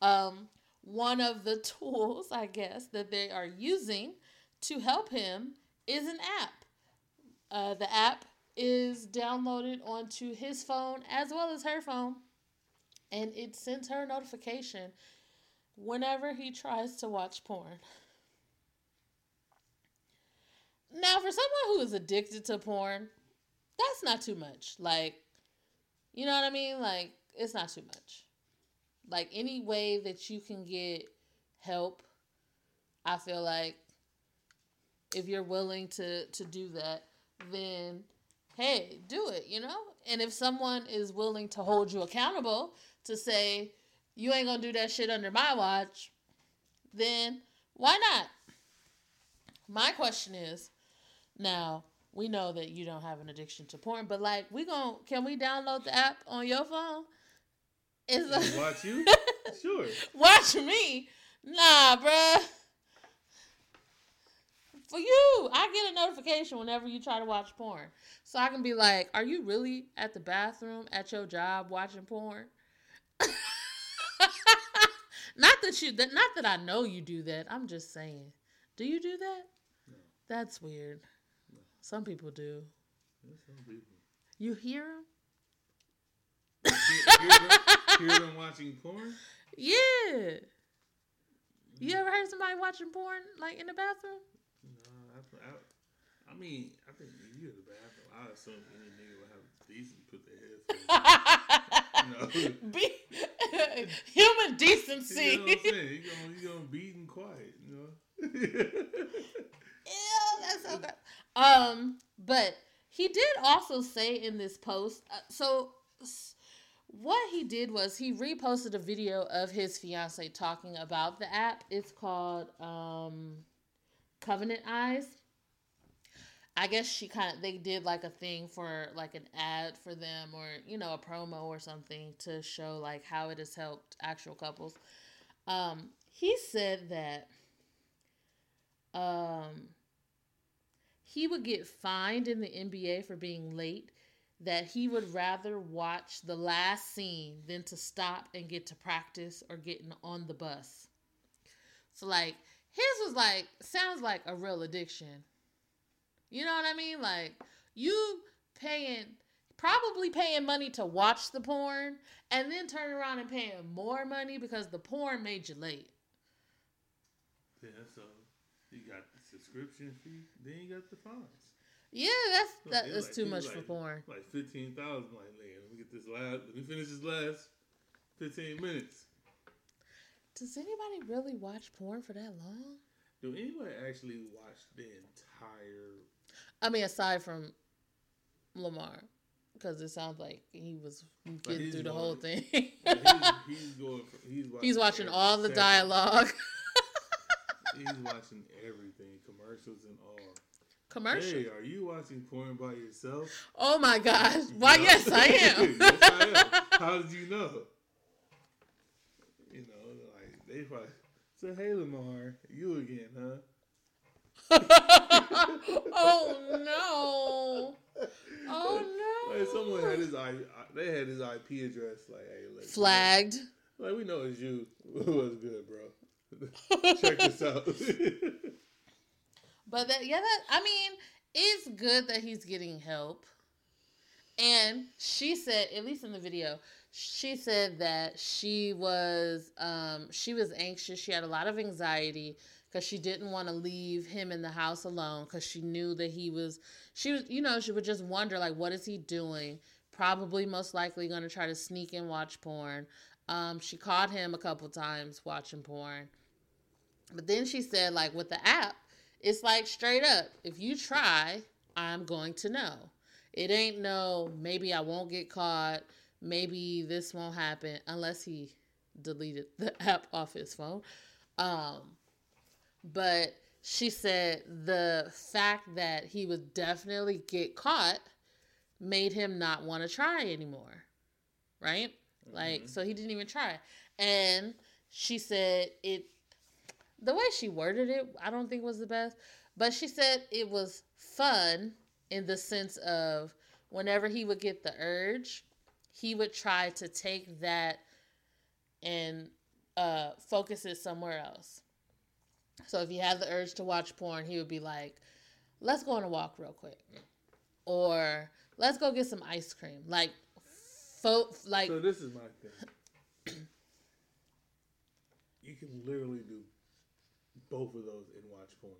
Um, one of the tools, I guess, that they are using to help him is an app. Uh, the app is downloaded onto his phone as well as her phone, and it sends her a notification whenever he tries to watch porn. Now, for someone who is addicted to porn, that's not too much. Like, you know what I mean? Like, it's not too much. Like, any way that you can get help, I feel like if you're willing to to do that, then hey, do it, you know? And if someone is willing to hold you accountable to say, you ain't gonna do that shit under my watch, then why not? My question is now, we know that you don't have an addiction to porn, but like, we going to can we download the app on your phone? Watch you? sure. Watch me? Nah, bruh. For you, I get a notification whenever you try to watch porn. So I can be like, are you really at the bathroom at your job watching porn? not that you that not that I know you do that. I'm just saying. Do you do that? No. That's weird. No. Some people do. some people. You hear them? Hear, them hear them watching porn? Yeah. You ever heard somebody watching porn like in the bathroom? No, I, I, I mean, I think if you in the bathroom, I assume any nigga would have decent put their headphones. no. Be, human decency. You know what I'm saying? You gonna you gonna be and quiet, you know. Ew, that's so good. Um, but he did also say in this post. Uh, so what he did was he reposted a video of his fiance talking about the app. It's called um, Covenant Eyes. I guess she kind of they did like a thing for like an ad for them or you know a promo or something to show like how it has helped actual couples. Um, he said that um, he would get fined in the NBA for being late that he would rather watch the last scene than to stop and get to practice or getting on the bus. So like his was like sounds like a real addiction. You know what I mean? Like you paying probably paying money to watch the porn and then turn around and paying more money because the porn made you late. Yeah, so you got the subscription fee, then you got the fines. Yeah, that's that is like, too much like, for porn. Like fifteen thousand. Like, let me get this last. Let me finish this last fifteen minutes. Does anybody really watch porn for that long? Do anybody actually watch the entire? I mean, aside from Lamar, because it sounds like he was getting through the going, whole thing. he's, he's, going. For, he's watching, he's watching all the dialogue. he's watching everything, commercials and all commercial. Hey, are you watching porn by yourself? Oh my gosh! Why? Yes, I am. yes, I am. How did you know? You know, like they probably say, "Hey, Lamar, you again, huh?" oh no! Oh no! Like someone had his I, they had his IP address. Like, hey, look, flagged. Like we know it's you. What's good, bro? Check this out. But that yeah, that I mean, it's good that he's getting help. And she said, at least in the video, she said that she was um she was anxious. She had a lot of anxiety because she didn't want to leave him in the house alone because she knew that he was she was you know she would just wonder like what is he doing probably most likely going to try to sneak and watch porn um she caught him a couple times watching porn but then she said like with the app it's like straight up, if you try, I'm going to know. It ain't no, maybe I won't get caught. Maybe this won't happen unless he deleted the app off his phone. Um, but she said the fact that he would definitely get caught made him not want to try anymore. Right? Mm-hmm. Like, so he didn't even try. And she said it the way she worded it, I don't think was the best. But she said it was fun in the sense of whenever he would get the urge, he would try to take that and uh, focus it somewhere else. So if he had the urge to watch porn, he would be like, let's go on a walk real quick. Or let's go get some ice cream. Like, fo- like. So this is my thing. you can literally do both of those and watch porn.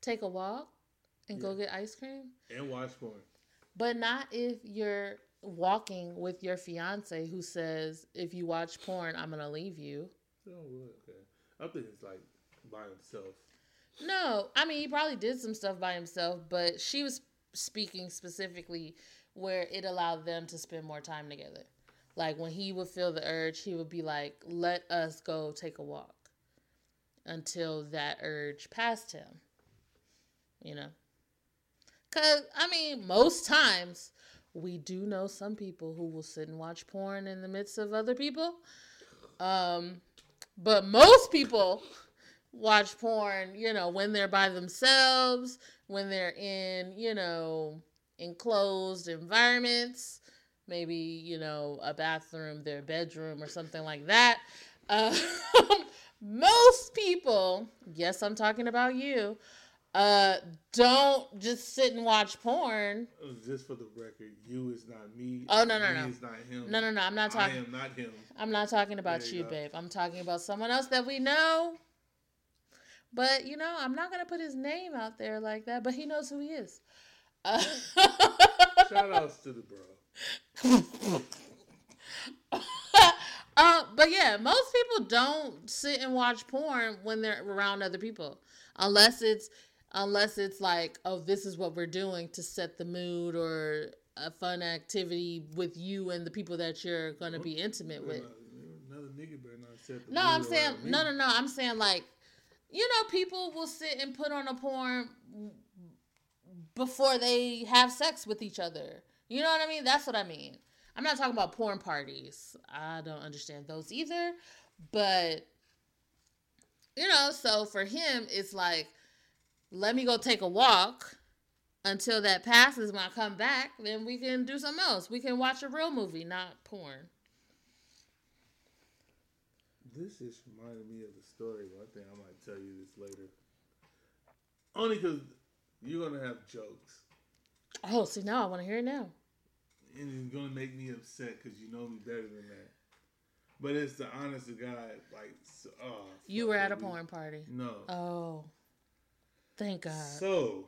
Take a walk and go get ice cream. and watch porn. But not if you're walking with your fiance who says, if you watch porn, I'm going to leave you. Oh, okay. I think it's like by himself. No, I mean, he probably did some stuff by himself, but she was speaking specifically where it allowed them to spend more time together. Like when he would feel the urge, he would be like, let us go take a walk until that urge passed him. You know? Because, I mean, most times we do know some people who will sit and watch porn in the midst of other people. Um, but most people watch porn, you know, when they're by themselves, when they're in, you know, enclosed environments, maybe, you know, a bathroom, their bedroom, or something like that. Uh, most people, yes, I'm talking about you, uh, don't just sit and watch porn. Uh, Just for the record, you is not me. Oh, no, no, me no. is not him. No, no, no, I'm not talking. I am not him. I'm not talking about There you, you babe. I'm talking about someone else that we know. But you know, I'm not gonna put his name out there like that. But he knows who he is. Uh, Shout outs to the bro. uh, but yeah, most people don't sit and watch porn when they're around other people, unless it's unless it's like, oh, this is what we're doing to set the mood or a fun activity with you and the people that you're gonna be intimate with. Another nigga better not set the No, I'm saying no, no, no. I'm saying like, you know, people will sit and put on a porn before they have sex with each other. You know what I mean? That's what I mean. I'm not talking about porn parties. I don't understand those either. But you know, so for him, it's like, let me go take a walk until that passes. When I come back, then we can do something else. We can watch a real movie, not porn. This just reminded me of the story. One thing I might tell you this later. Only because you're gonna have jokes, Oh, see now I want to hear it now. And it's gonna make me upset because you know me better than that. But it's the honest to God, like, oh, You were at a porn party. No. Oh, thank God. So,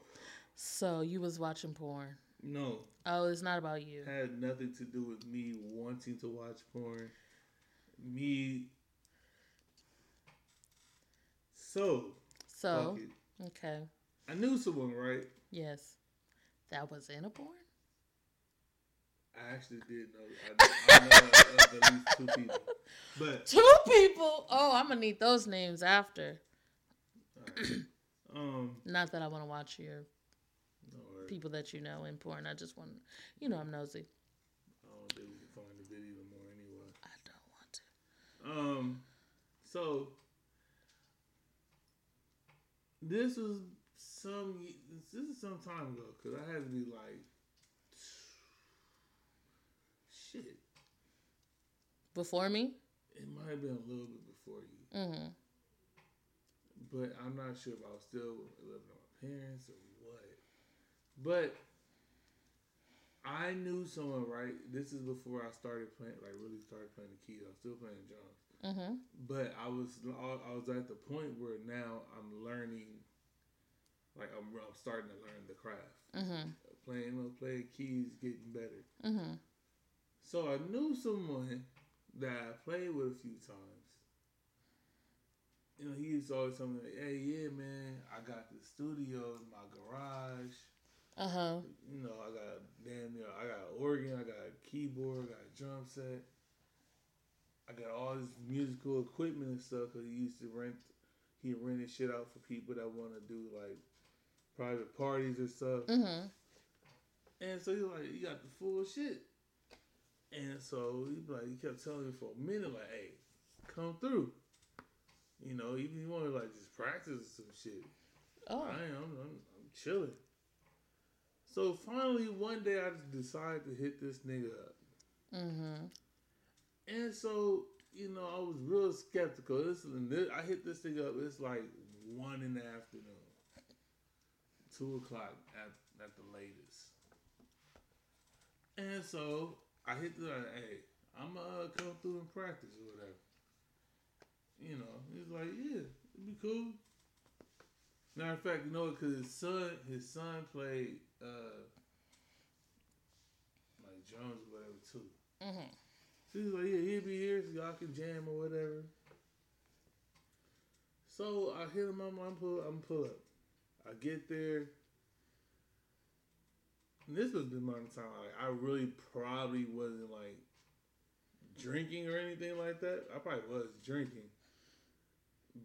So you was watching porn. no, Oh, it's not about you. had nothing to do with me wanting to watch porn. Me. So So, okay, I knew someone, right? yes, that was in a porn. I actually did know. I, I know at least two people, but Two people. Oh, I'm gonna need those names after. um, Not that I want to watch your no people that you know in porn. I just want, you know, I'm nosy. I don't think we can find the video more anyway. I don't want to. Um, so this was some this is some time ago because I had to be like shit. Before me. It might have been a little bit before you, Mm-hmm. but I'm not sure if I was still living with my parents or what. But I knew someone, right? This is before I started playing, like really started playing the keys. I was still playing drums. Mm-hmm. But I was I was at the point where now I'm learning, like I'm, I'm starting to learn the craft. Mm-hmm. Playing, playing keys, getting better. Mm-hmm. So I knew someone that I played with a few times. You know, he used to always tell me, like, "Hey, yeah, man, I got the studio in my garage. Uh huh. You know, I got damn near, I got an organ, I got a keyboard, I got a drum set." I got all this musical equipment and stuff because he used to rent. He rented shit out for people that want to do like private parties or stuff. Mm-hmm. And so he was like, "You got the full shit." And so he like, he kept telling me for a minute, like, "Hey, come through." You know, even if you want to like just practice some shit. Oh. I am. I'm, I'm, I'm chilling. So finally, one day, I just decided to hit this nigga up. Mm-hmm. And so, you know, I was real skeptical. This, this I hit this thing up. It's like one in the afternoon, two o'clock at at the latest. And so I hit the hey, I'm gonna uh, come through and practice or whatever. You know, he's like, yeah, it'd be cool. Matter of fact, you know, because his son, his son played uh like drums or whatever too. Mm-hmm. So he's like, yeah, he'll be here so y'all can jam or whatever. So I hit him. I'm, I'm pull. I'm pull up. I get there. This was the amount of time like I really probably wasn't like drinking or anything like that. I probably was drinking,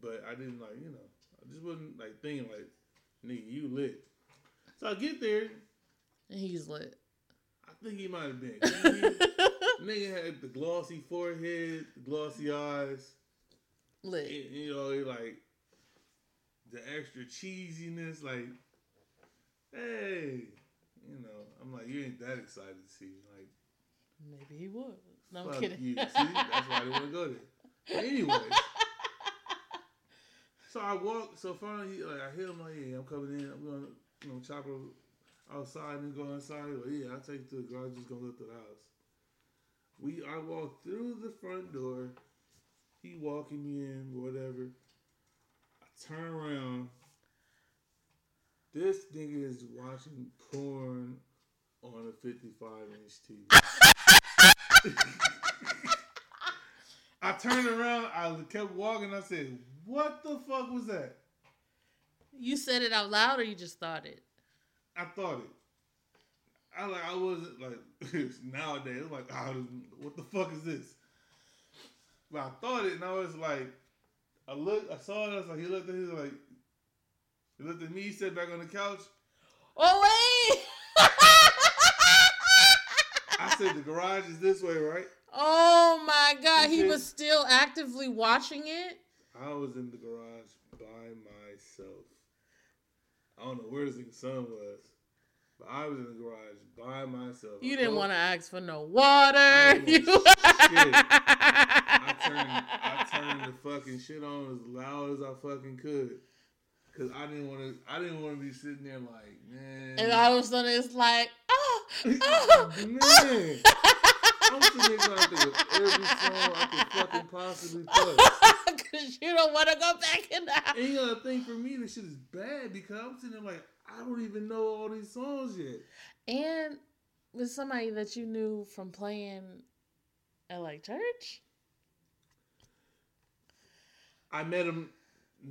but I didn't like you know. I just wasn't like thinking like, nigga, you lit. So I get there. And he's lit. I think he might have been. Nigga had the glossy forehead, the glossy eyes. lit. You know, he like the extra cheesiness, like, hey, you know, I'm like, you ain't that excited to see me. Like, Maybe he was. No, I'm kidding. you. See, that's why I didn't want to go there. But anyway, so I walk. So finally, he, like, I hit him like, yeah, I'm coming in. I'm gonna, you know, chop outside and go inside. Like, yeah, I'll take to the garage. Just gonna go to the house. We, I walk through the front door. He walking me in, whatever. I turn around. This nigga is watching porn on a 55 inch TV. I turned around, I kept walking, I said, What the fuck was that? You said it out loud or you just thought it? I thought it. I like I wasn't like nowadays, I'm like, oh, what the fuck is this? But I thought it and I was like I looked I saw it, I was like, he looked at he was like he looked at me, he sat back on the couch. Oh, wait! I said the garage is this way, right? oh my God. He Okay. was still actively watching it? I was in the garage by myself. I don't know where nigga's son was, but I was in the garage by myself. You I didn't want to ask for no water. You- I turned, I turned the fucking shit on as loud as I fucking could, cause I didn't want to. I didn't want to be sitting there like, man, and all of a sudden it's like, oh, oh, man. I'm sitting there trying to think of every song I could fucking possibly play. Because you don't want to go back in the house. And you gotta think for me, this shit is bad because I'm sitting there like, I don't even know all these songs yet. And with somebody that you knew from playing at like church? I met him,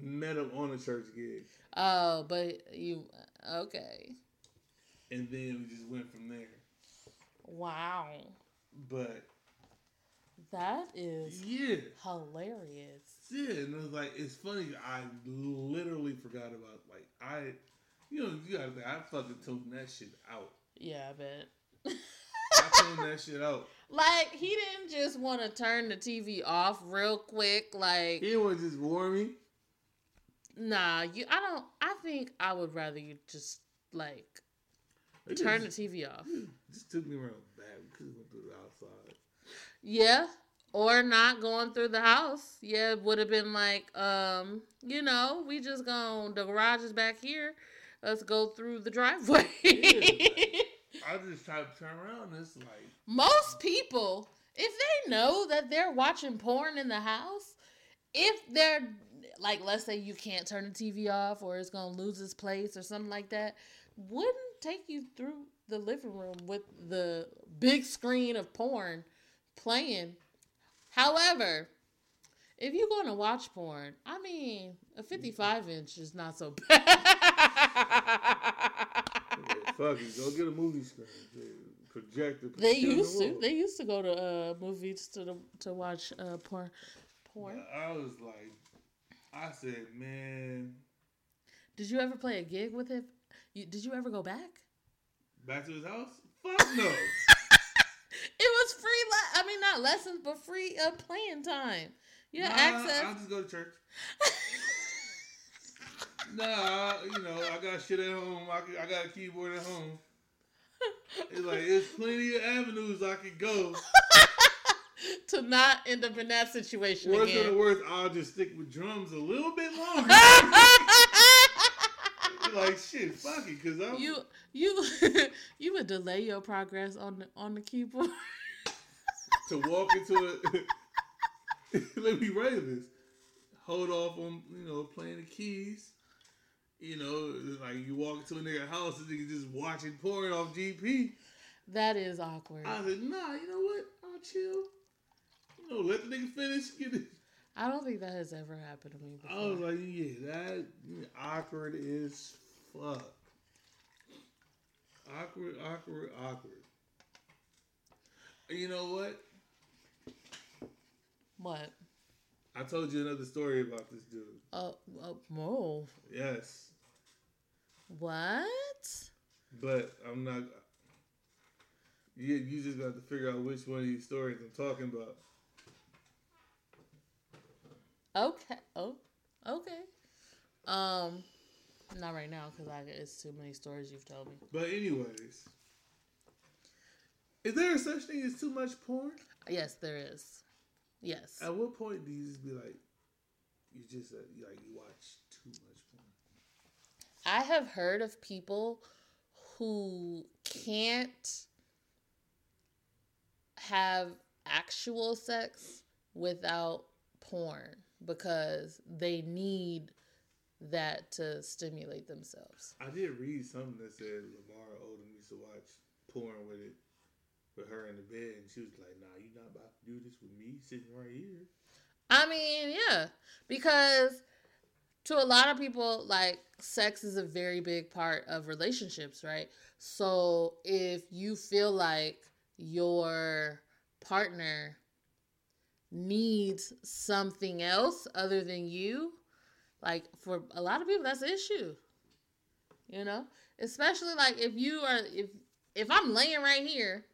met him on a church gig, Oh, but you, okay. and then we just went from there. Wow. But That is yeah, hilarious. yeah, and it was like it's funny. I literally forgot about like I, you know, you gotta think I fucking tuned that shit out. Yeah, I bet. I tuned that shit out. Like he didn't just want to turn the TV off real quick. Like, He was just warming. Nah, you. I don't. I think I would rather you just like It turn the TV off. just took me around back. We could went through the outside. Yeah. Or not going through the house. Yeah, it would have been like, um, you know, we just gone the garage is back here. Let's go through the driveway. I just try to turn around. And it's like Most people, if they know that they're watching porn in the house, if they're like, let's say you can't turn the TV off or it's gonna lose its place or something like that, wouldn't take you through the living room with the big screen of porn playing. However, if you're going to watch porn, I mean, a 55 inch is not so bad. yeah, fuck it, go get a movie screen, projector. They the used to. They used to go to uh, movies to the, to watch uh, porn. Porn. I was like, I said, man, Did you ever play a gig with him? You, did you ever go back? back to his house? Fuck no. It was free. Le- I mean, not lessons, but free uh, playing time. You had Nah, access. I'll just go to church. Nah, you know, I got shit at home. I, I got a keyboard at home. It's like there's plenty of avenues I could go. to not end up in that situation Worst of the again. worst, I'll just stick with drums a little bit longer. like shit, fuck it, cause I'm you you you would delay your progress on the on the keyboard. to walk into it. Let me write this. Hold off on you know playing the keys, You know, like you walk into a nigga house and nigga just watch watching porn off GP. That is awkward. I said, nah, you know what? I'll chill. Know, let the nigga finish. Get it. I don't think that has ever happened to me before. I was like, yeah, that awkward is fuck. Awkward, awkward, awkward. You know what? what? I told you another story about this dude. Oh, oh, whoa. Yes, What? but I'm not. You, you just got to figure out which one of these stories I'm talking about. Okay. Oh, okay. Um, not right now because I it's too many stories you've told me. But anyways, is there such thing as too much porn? Yes, there is. Yes. At what point do you just be like, you just uh, you like you watch too much porn? I have heard of people who can't have actual sex without porn because they need that to stimulate themselves. I did read something that said Lamar Odom used to watch porn with it, with her in the bed, and she was like, "Nah, you not about to do this with me sitting right here." I mean, yeah, because to a lot of people, like sex is a very big part of relationships, right? So if you feel like your partner needs something else other than you, like for a lot of people, that's an issue. You know, especially like if you are if if I'm laying right here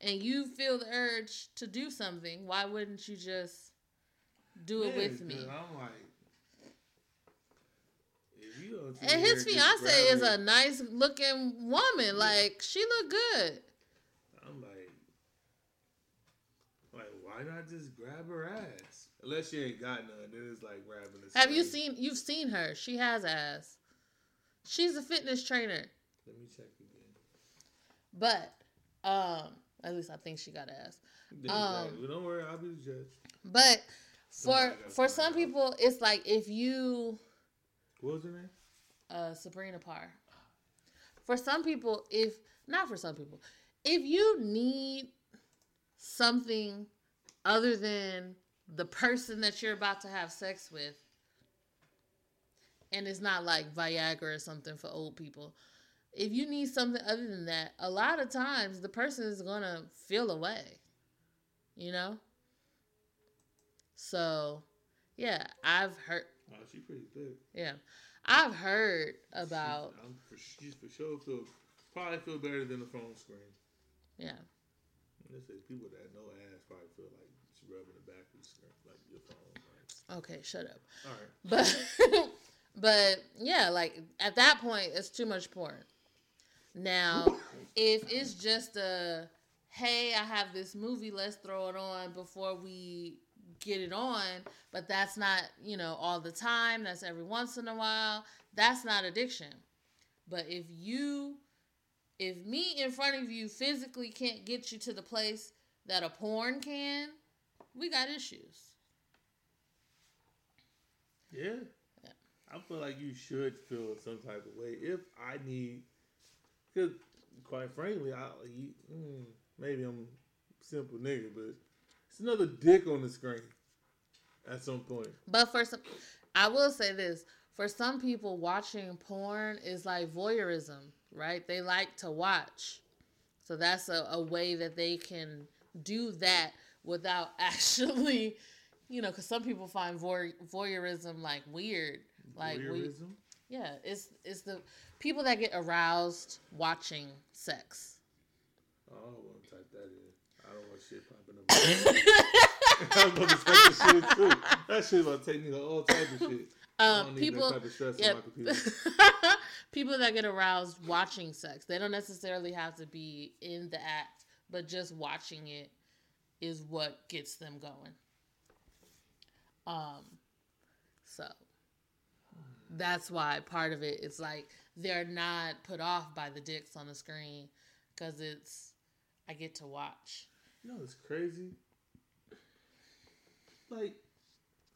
and you feel the urge to do something, why wouldn't you just do it Yeah, with me? I'm like, And his fiance is a nice looking woman. Like she look good. I'm like, like why not just grab her ass? Unless she ain't got none, then it's like grabbing the. Have you seen? You've seen her. She has ass. She's a fitness trainer, Let me check again. but um, at least I think she got ass. Um, well, don't worry, I'll be the judge. But for Somebody for some out. people, it's like if you What was her name? uh, Sabrina Parr. For some people, if not for some people, if you need something other than the person that you're about to have sex with, and it's not like Viagra or something for old people, if you need something other than that, a lot of times the person is gonna feel away, you know. So, yeah, I've heard. Oh, she pretty thick. Yeah, I've heard about. She's, I'm for, she's for sure feel probably feel better than the phone screen. Yeah. Let's say people that know ass probably feel like rubbing the back of the screen, like your phone. Like, Okay, shut up. all right, But but yeah, like at that point it's too much porn. Now, if it's just a hey, I have this movie, let's throw it on before we get it on, but that's not, you know, all the time, that's every once in a while, that's not addiction. But if you if me in front of you physically can't get you to the place that a porn can, we got issues. yeah. Yeah. I feel like you should feel some type of way if I need, because quite frankly, I you, mm, maybe I'm simple nigga, but it's another dick on the screen at some point. But for some, I will say this: for some people, watching porn is like voyeurism, right? They like to watch, so that's a, a way that they can do that without actually, you know, because some people find voy- voyeurism like weird, like we, yeah, it's it's the people that get aroused watching sex. Oh, I don't want to type that in. I don't want shit popping up. I'm gonna type the shit too. That shit about to take me to all type of shit. Um, people, that type of stress yeah, on my computer. people that get aroused watching sex. They don't necessarily have to be in the act, but just watching it is what gets them going. Um, so that's why part of it is like they're not put off by the dicks on the screen because it's I get to watch. You know, it's crazy. Like,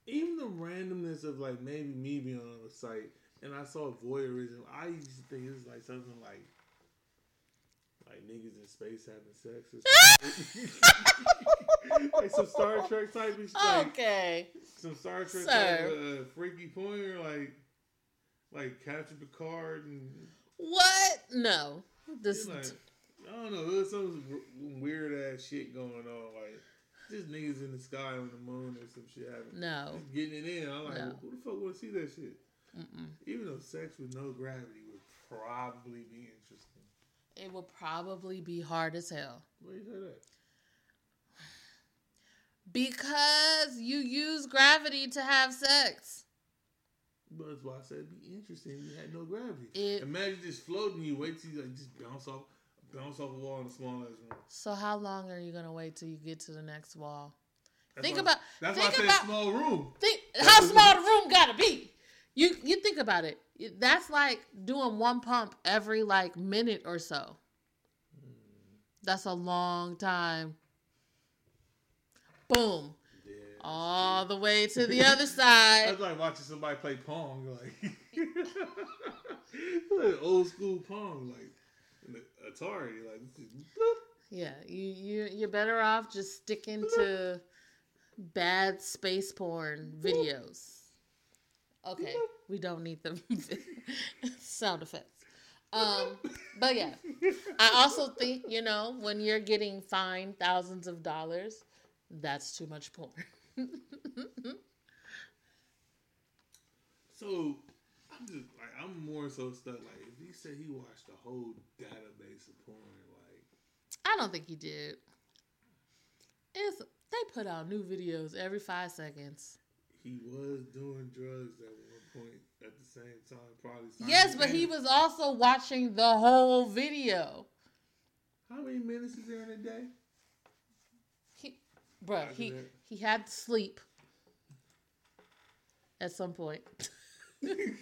even the randomness of like maybe me being on a site and I saw voyeurism. I used to think it was like something like like niggas in space having sex like some Star Trek type of shit. Like, Okay. some Star Trek Sir. type of uh, freaky pointer, like like Captain Picard and What? No. This. like I don't know, there's some weird ass shit going on, like just niggas in the sky on the moon or some shit happening. no. just getting it in. I'm like, No. who the fuck want to see that shit? Mm-mm. Even though sex with no gravity would probably be interesting. It will probably be hard as hell Why you say that? because you use gravity to have sex. But that's why I said it'd be interesting. if You had no gravity. It- Imagine just floating. You wait till you like just bounce off, bounce off a wall in a small ass room. So how long are you gonna wait till you get to the next wall? That's Think why- about- That's think why I about- said small room. Think how small the room gotta be. You you think about it. That's like doing one pump every like minute or so. That's a long time. Boom. Yeah. All the way to the other side. That's like watching somebody play pong, like, like old school pong, like in the Atari, like. bloop. Yeah, you you you're better off just sticking to bad space porn videos. Okay, we don't need the sound effects. Um, but yeah, I also think you know when you're getting fined thousands of dollars, that's too much porn. So I'm just like I'm more so stuck. Like if he said he watched the whole database of porn, like I don't think he did. It's they put out new videos every five seconds. He was doing drugs at one point at the same time, probably. Yes, but he was also watching the whole video. How many minutes is there in a day? He, bruh, Roger he that. he had to sleep at some point.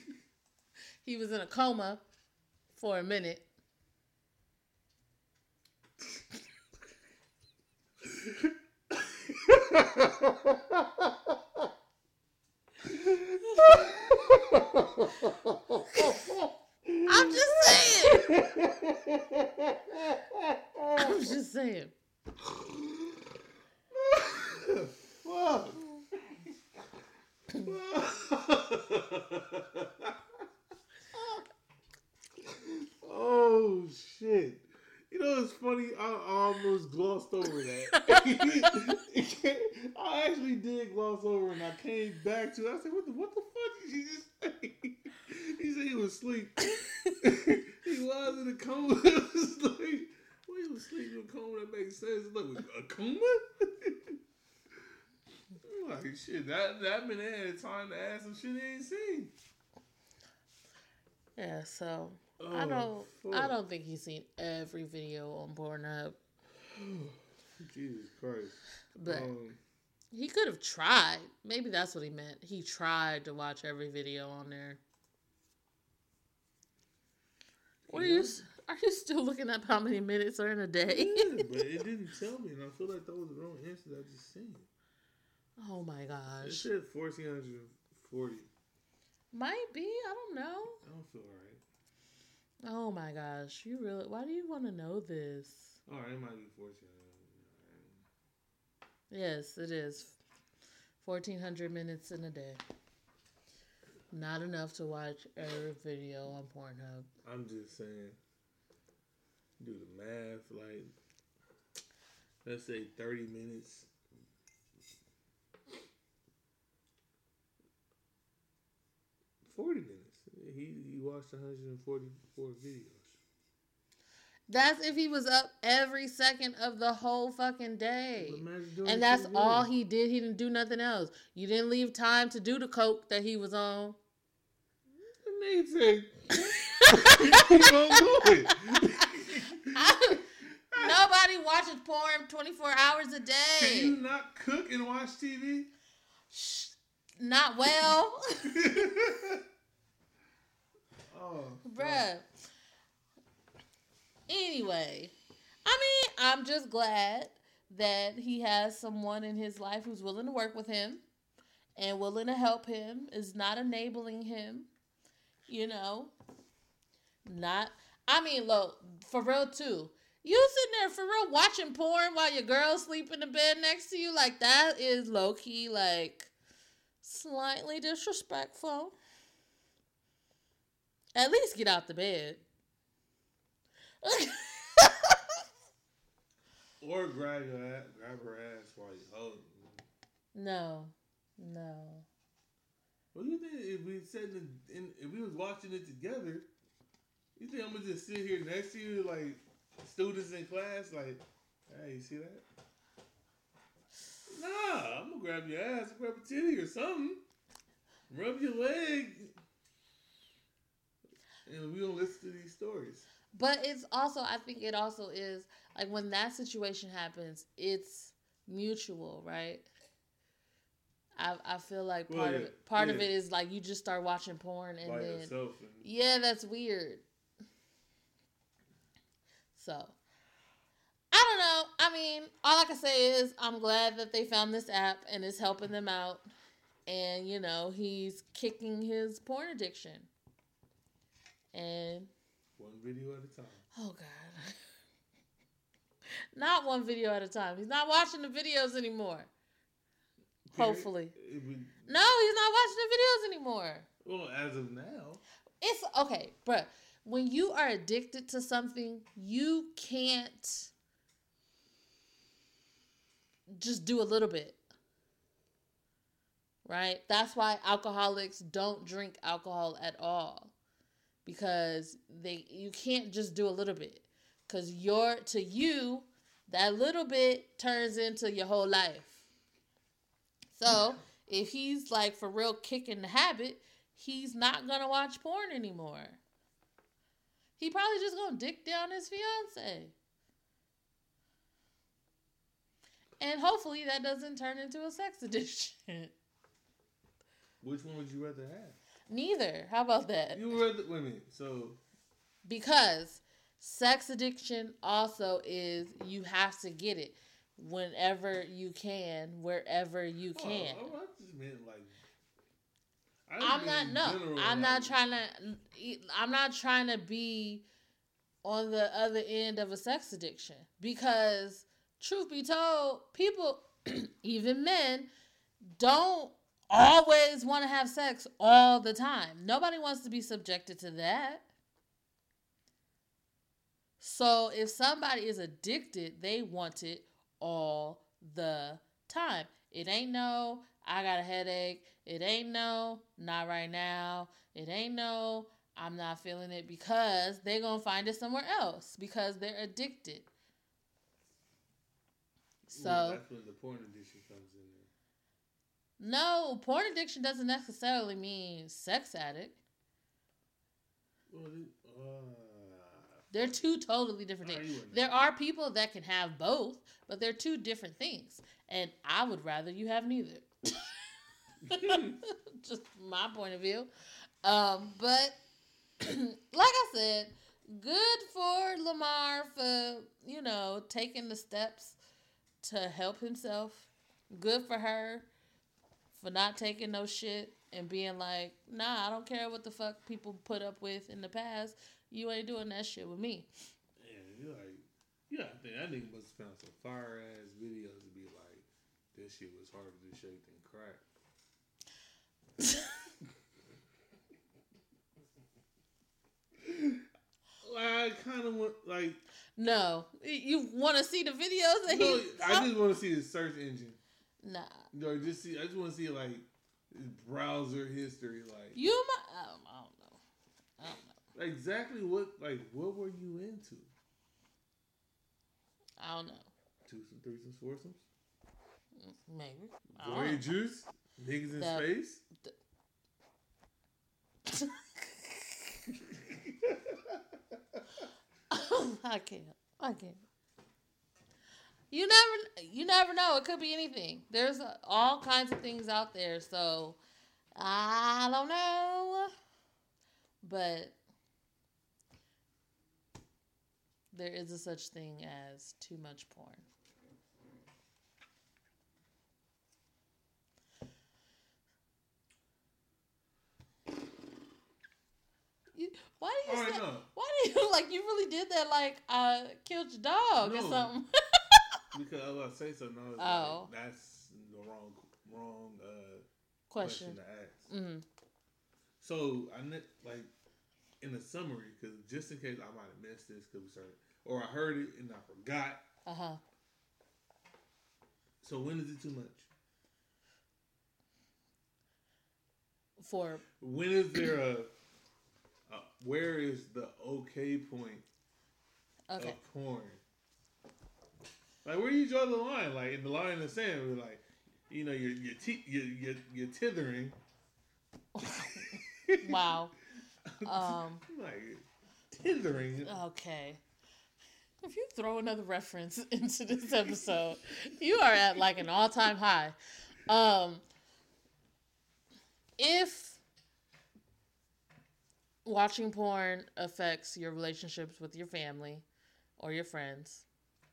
he was in a coma for a minute. I'm just saying. I'm just saying. Oh shit. You know it's funny, I, almost glossed over that. I actually did gloss over and I came back to it. I said, what the what the fuck did you just say? He said he was asleep. he was in a coma. Like, well, he was asleep in a coma, that makes sense. Look, a coma? Like shit, that that man had time to ask some shit he ain't seen. Yeah, so Oh, I don't I don't think he's seen every video on Pornhub. Jesus Christ. But um, he could have tried. Maybe that's what he meant. He tried to watch every video on there. What are you are you still looking up how many minutes are in a day? yeah, but it didn't tell me, and I feel like that was the wrong answer that I just seen. oh my gosh! It said fourteen hundred forty. Might be, I don't know. I don't feel right. Oh my gosh. You really why do you want to know this? Oh, it might be fourteen. Yes, it is. 1400 minutes in a day. Not enough to watch every video on Pornhub. I'm just saying. Do the math, like let's say thirty minutes. Forty minutes. He he watched 144 videos. That's if he was up every second of the whole fucking day. But imagine doing And that's all he did. He didn't do nothing else. You didn't leave time to do the coke that he was on. Amazing. On going. Nobody watches porn 24 hours a day. Can you not cook and watch TV? Shh, Not well. oh, Bruh. Anyway, I mean, I'm just glad that he has someone in his life who's willing to work with him and willing to help him, is not enabling him. You know, not. I mean, look for real too. You sitting there for real watching porn while your girl's sleep in the bed next to you, like that is low key like slightly disrespectful. At least get out the bed. or grab your ass, grab her ass while you hold. No, no. What do you think if we said in, in, if we was watching it together? You think I'm gonna just sit here next to you like students in class? Like, hey, you see that? Nah, I'm gonna grab your ass, grab a titty or something, rub your leg, and we don't listen to these stories. But it's also, I think it also is like when that situation happens, it's mutual, right? I, I feel like part well, yeah, of it, part yeah. of it is like you just start watching porn and By then and, yeah, that's weird. So I don't know. I mean, all I can say is I'm glad that they found this app and it's helping them out. And you know, he's kicking his porn addiction. And one video at a time. Oh God. not one video at a time. He's not watching the videos anymore. Hopefully. no, he's not watching the videos anymore. Well, as of now. It's okay, but when you are addicted to something, you can't just do a little bit. Right? That's why alcoholics don't drink alcohol at all. Because they you can't just do a little bit. Cuz you're to you that little bit turns into your whole life. So, if he's like for real kicking the habit, he's not to watch porn anymore. He probably just to dick down his fiance. And hopefully that doesn't turn into a sex addiction. Which one would you rather have? Neither. How about that? You rather wait women. So because sex addiction also is you have to get it whenever you can, wherever you oh, can. Oh, I just meant like I'm not no. I'm not trying to. I'm not trying to be on the other end of a sex addiction because truth be told, people, even men, don't always want to have sex all the time. Nobody wants to be subjected to that. So if somebody is addicted, they want it all the time. It ain't no, I got a headache. It ain't no, not right now. It ain't no, I'm not feeling it because they're going to find it somewhere else because they're addicted. So that's when the porn addiction comes in. No, porn addiction doesn't necessarily mean sex addict. Well, uh, they're two totally different things. There are people that can have both, but they're two different things. And I would rather you have neither. Just my point of view. Um, but like I said, good for Lamar for, you know, taking the steps to help himself. Good for her for not taking no shit and being like, nah, I don't care what the fuck people put up with in the past. You ain't doing that shit with me. Yeah, you're like, yeah, I think that nigga must have found some fire ass videos to be like, this shit was harder to shake than crack. I kind of want like. No, you want to see the videos that no, he. I just want to see the search engine. Nah. No, just see. I just want to see like browser history. Like you might. I don't, I don't know. I don't know. Exactly what like what were you into? I don't know. Twosome, threesomes, foursomes. Maybe. Voyagers, niggas in the, space. The... I can't. I can't. You never, you never know. It could be anything. There's all kinds of things out there. So I don't know, but there is a such thing as too much porn. Why do you say? Why do you like? You really did that? Like, uh, killed your dog or something? Because I was say something. I was Oh. like, that's the wrong, wrong uh, Question. question. to ask. Mm. So I ne- like in the summary because just in case I might have missed this because we started or I heard it and I forgot. Uh huh. So when is it too much? For When is there a, a where is the okay point okay. of porn? Like where do you draw the line? Like in the line in the sand, we're like, you know, you're you're te- you're, you're, you're tithering. Wow. Um. like tithering. Okay. If you throw another reference into this episode, you are at like an all time high. Um, if watching porn affects your relationships with your family or your friends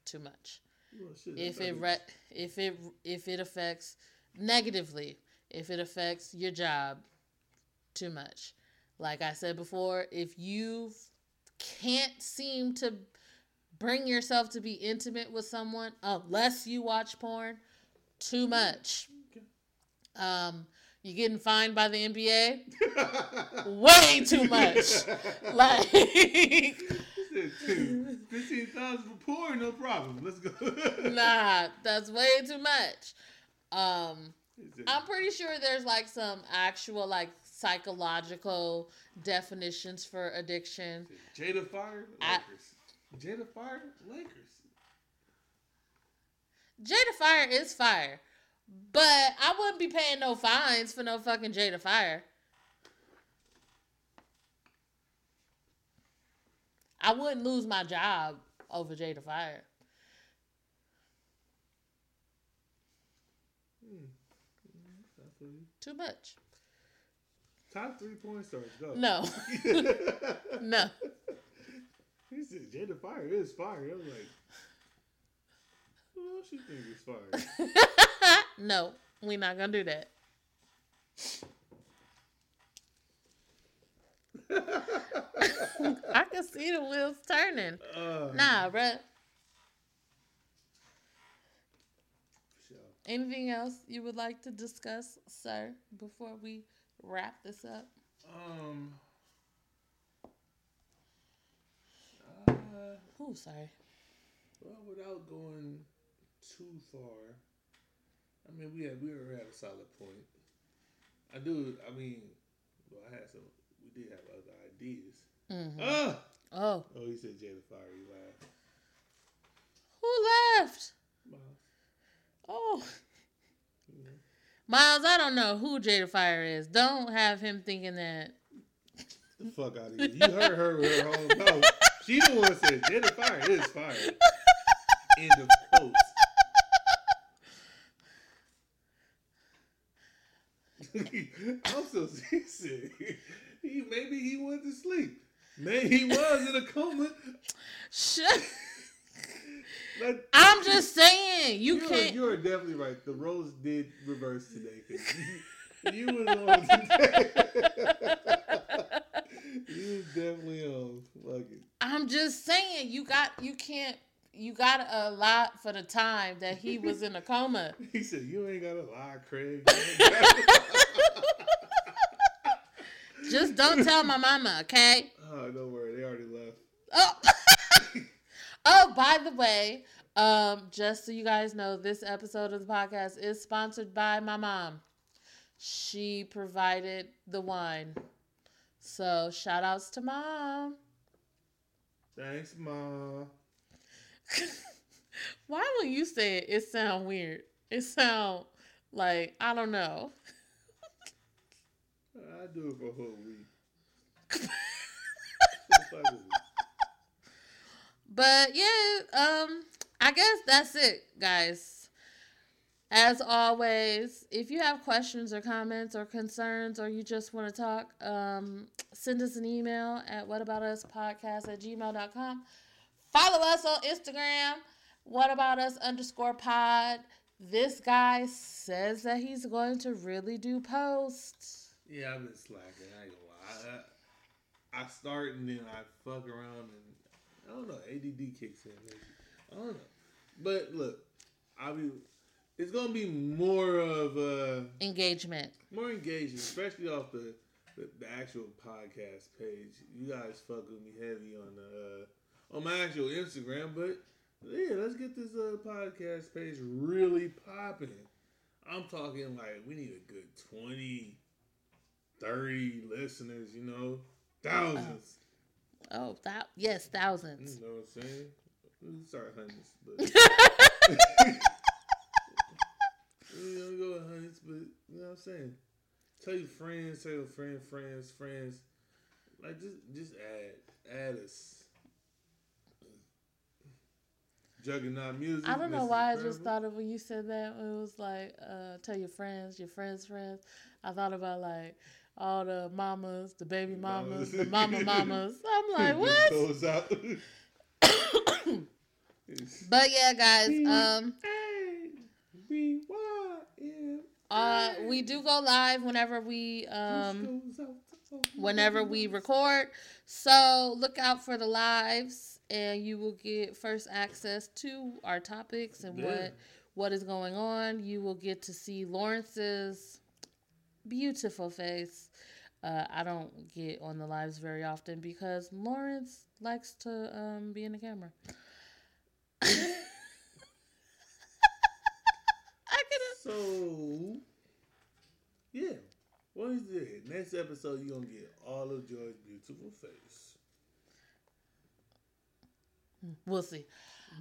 too much, Well, shit, if it re- if it if it affects negatively, if it affects your job too much. Like I said before, if you can't seem to bring yourself to be intimate with someone unless you watch porn too much. Um you're getting fined by the NBA way too much. Like Fifteen thousand for porn, no problem. Let's go. nah, that's way too much. Um I'm pretty sure there's like some actual like psychological definitions for addiction. Jada Fire, I- Lakers. Jada Fire, Lakers. Jada Fire is fire, but I wouldn't be paying no fines for no fucking Jada Fire. I wouldn't lose my job over Jada Fire. Hmm. I feel you. Too much. Top three porn stars, go. No, no. he said Jada Fire is fire. I was like, who else you think is fire? no, we're not gonna do that. I can see the wheels turning. Uh, Nah, bruh. sure. Anything else you would like to discuss, sir, before we wrap this up? Um. Uh, Oh, sorry. well, without going too far, I mean, we had we were at a solid point. I do. I mean, well, I had some. Did have other ideas. hmm Ah! Oh, Oh, he said Jada Fire. You laughed. who left? Miles. Oh, you. Miles, I don't know who Jada Fire is. Don't have him thinking that. the fuck out of here. You heard her with her whole mouth. She the one said Jada Fire is fire. End of quotes. I'm so said he maybe he went to sleep. Maybe he was in a coma. Shut. Like, I'm just saying you you are, can't. you are definitely right. The roles did reverse today. you, you was on today. you was definitely on. Fuck it. I'm just saying you got you can't you got to allot for the time that he was in a coma. He said, "You ain't got a lot, Craig." Just don't tell my mama, okay? oh, don't worry, they already left. Oh. oh, by the way, um, just so you guys know, this episode of the podcast is sponsored by my mom. She provided the wine. So shout outs to mom. Thanks, mom. Why when you say it, it sound weird? It sound like I don't know. I do it for a whole week. But yeah, um, I guess that's it, guys. As always, if you have questions or comments or concerns or you just want to talk, um, send us an email at whataboutuspodcast at gmail.com. Follow us on Instagram, whataboutus underscore pod. This guy says that he's going to really do posts. Yeah, I've been slacking. I ain't gonna lie. I start and then I fuck around and I don't know. ADD kicks in. Maybe. I don't know. But look, I'll be. It's gonna be more of a Engagement. more engaging, especially off the, the the actual podcast page. You guys fuck with me heavy on the uh, on my actual Instagram, but yeah, let's get this uh, podcast page really popping. I'm talking like we need a good 20, 30 listeners, you know, thousands. Oh, that yes, thousands. You know what I'm saying? Sorry, can hundreds, but we don't go with hundreds, but you know what I'm saying? Tell your friends, tell your friend, friends, friends. Like just just add add us. Juggernaut music. I don't know Mrs. why I just thought of when you said that. It was like, uh, tell your friends, your friends' friends. I thought about like all the mamas, the baby mamas, the mama mamas. I'm like, what? But yeah, guys, um, uh, we do go live whenever we um whenever we record. So look out for the lives, and you will get first access to our topics and Yeah. what what is going on. You will get to see Lawrence's beautiful face. Uh, I don't get on the lives very often because Lawrence likes to um, be in the camera. I could So, yeah. What is it? Next episode, you're going to get all of Joy's beautiful face. We'll see.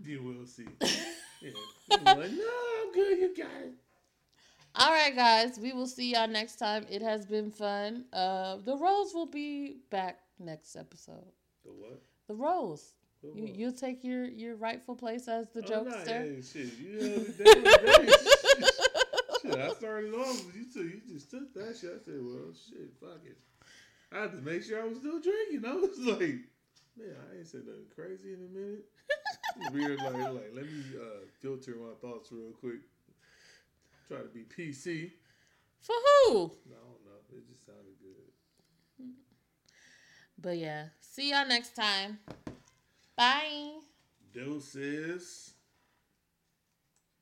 You will see. Yeah. Like, no, I'm good. You got it. All right, guys. We will see y'all next time. It has been fun. Uh, the Rose will be back next episode. The what? The Rose. You, you'll take your, your rightful place as the Oh, nah, jokester. hey, shit. You held it down today. shit, I started off, but you, took, you just took that shit. I said, well, shit, fuck it. I had to make sure I was still drinking. I was like, man, I ain't said nothing crazy in a minute. Weird, like, like, let me uh, filter my thoughts real quick. Try to be PC. For who? Don't know. It just sounded good. But yeah. See y'all next time. Bye. Doses.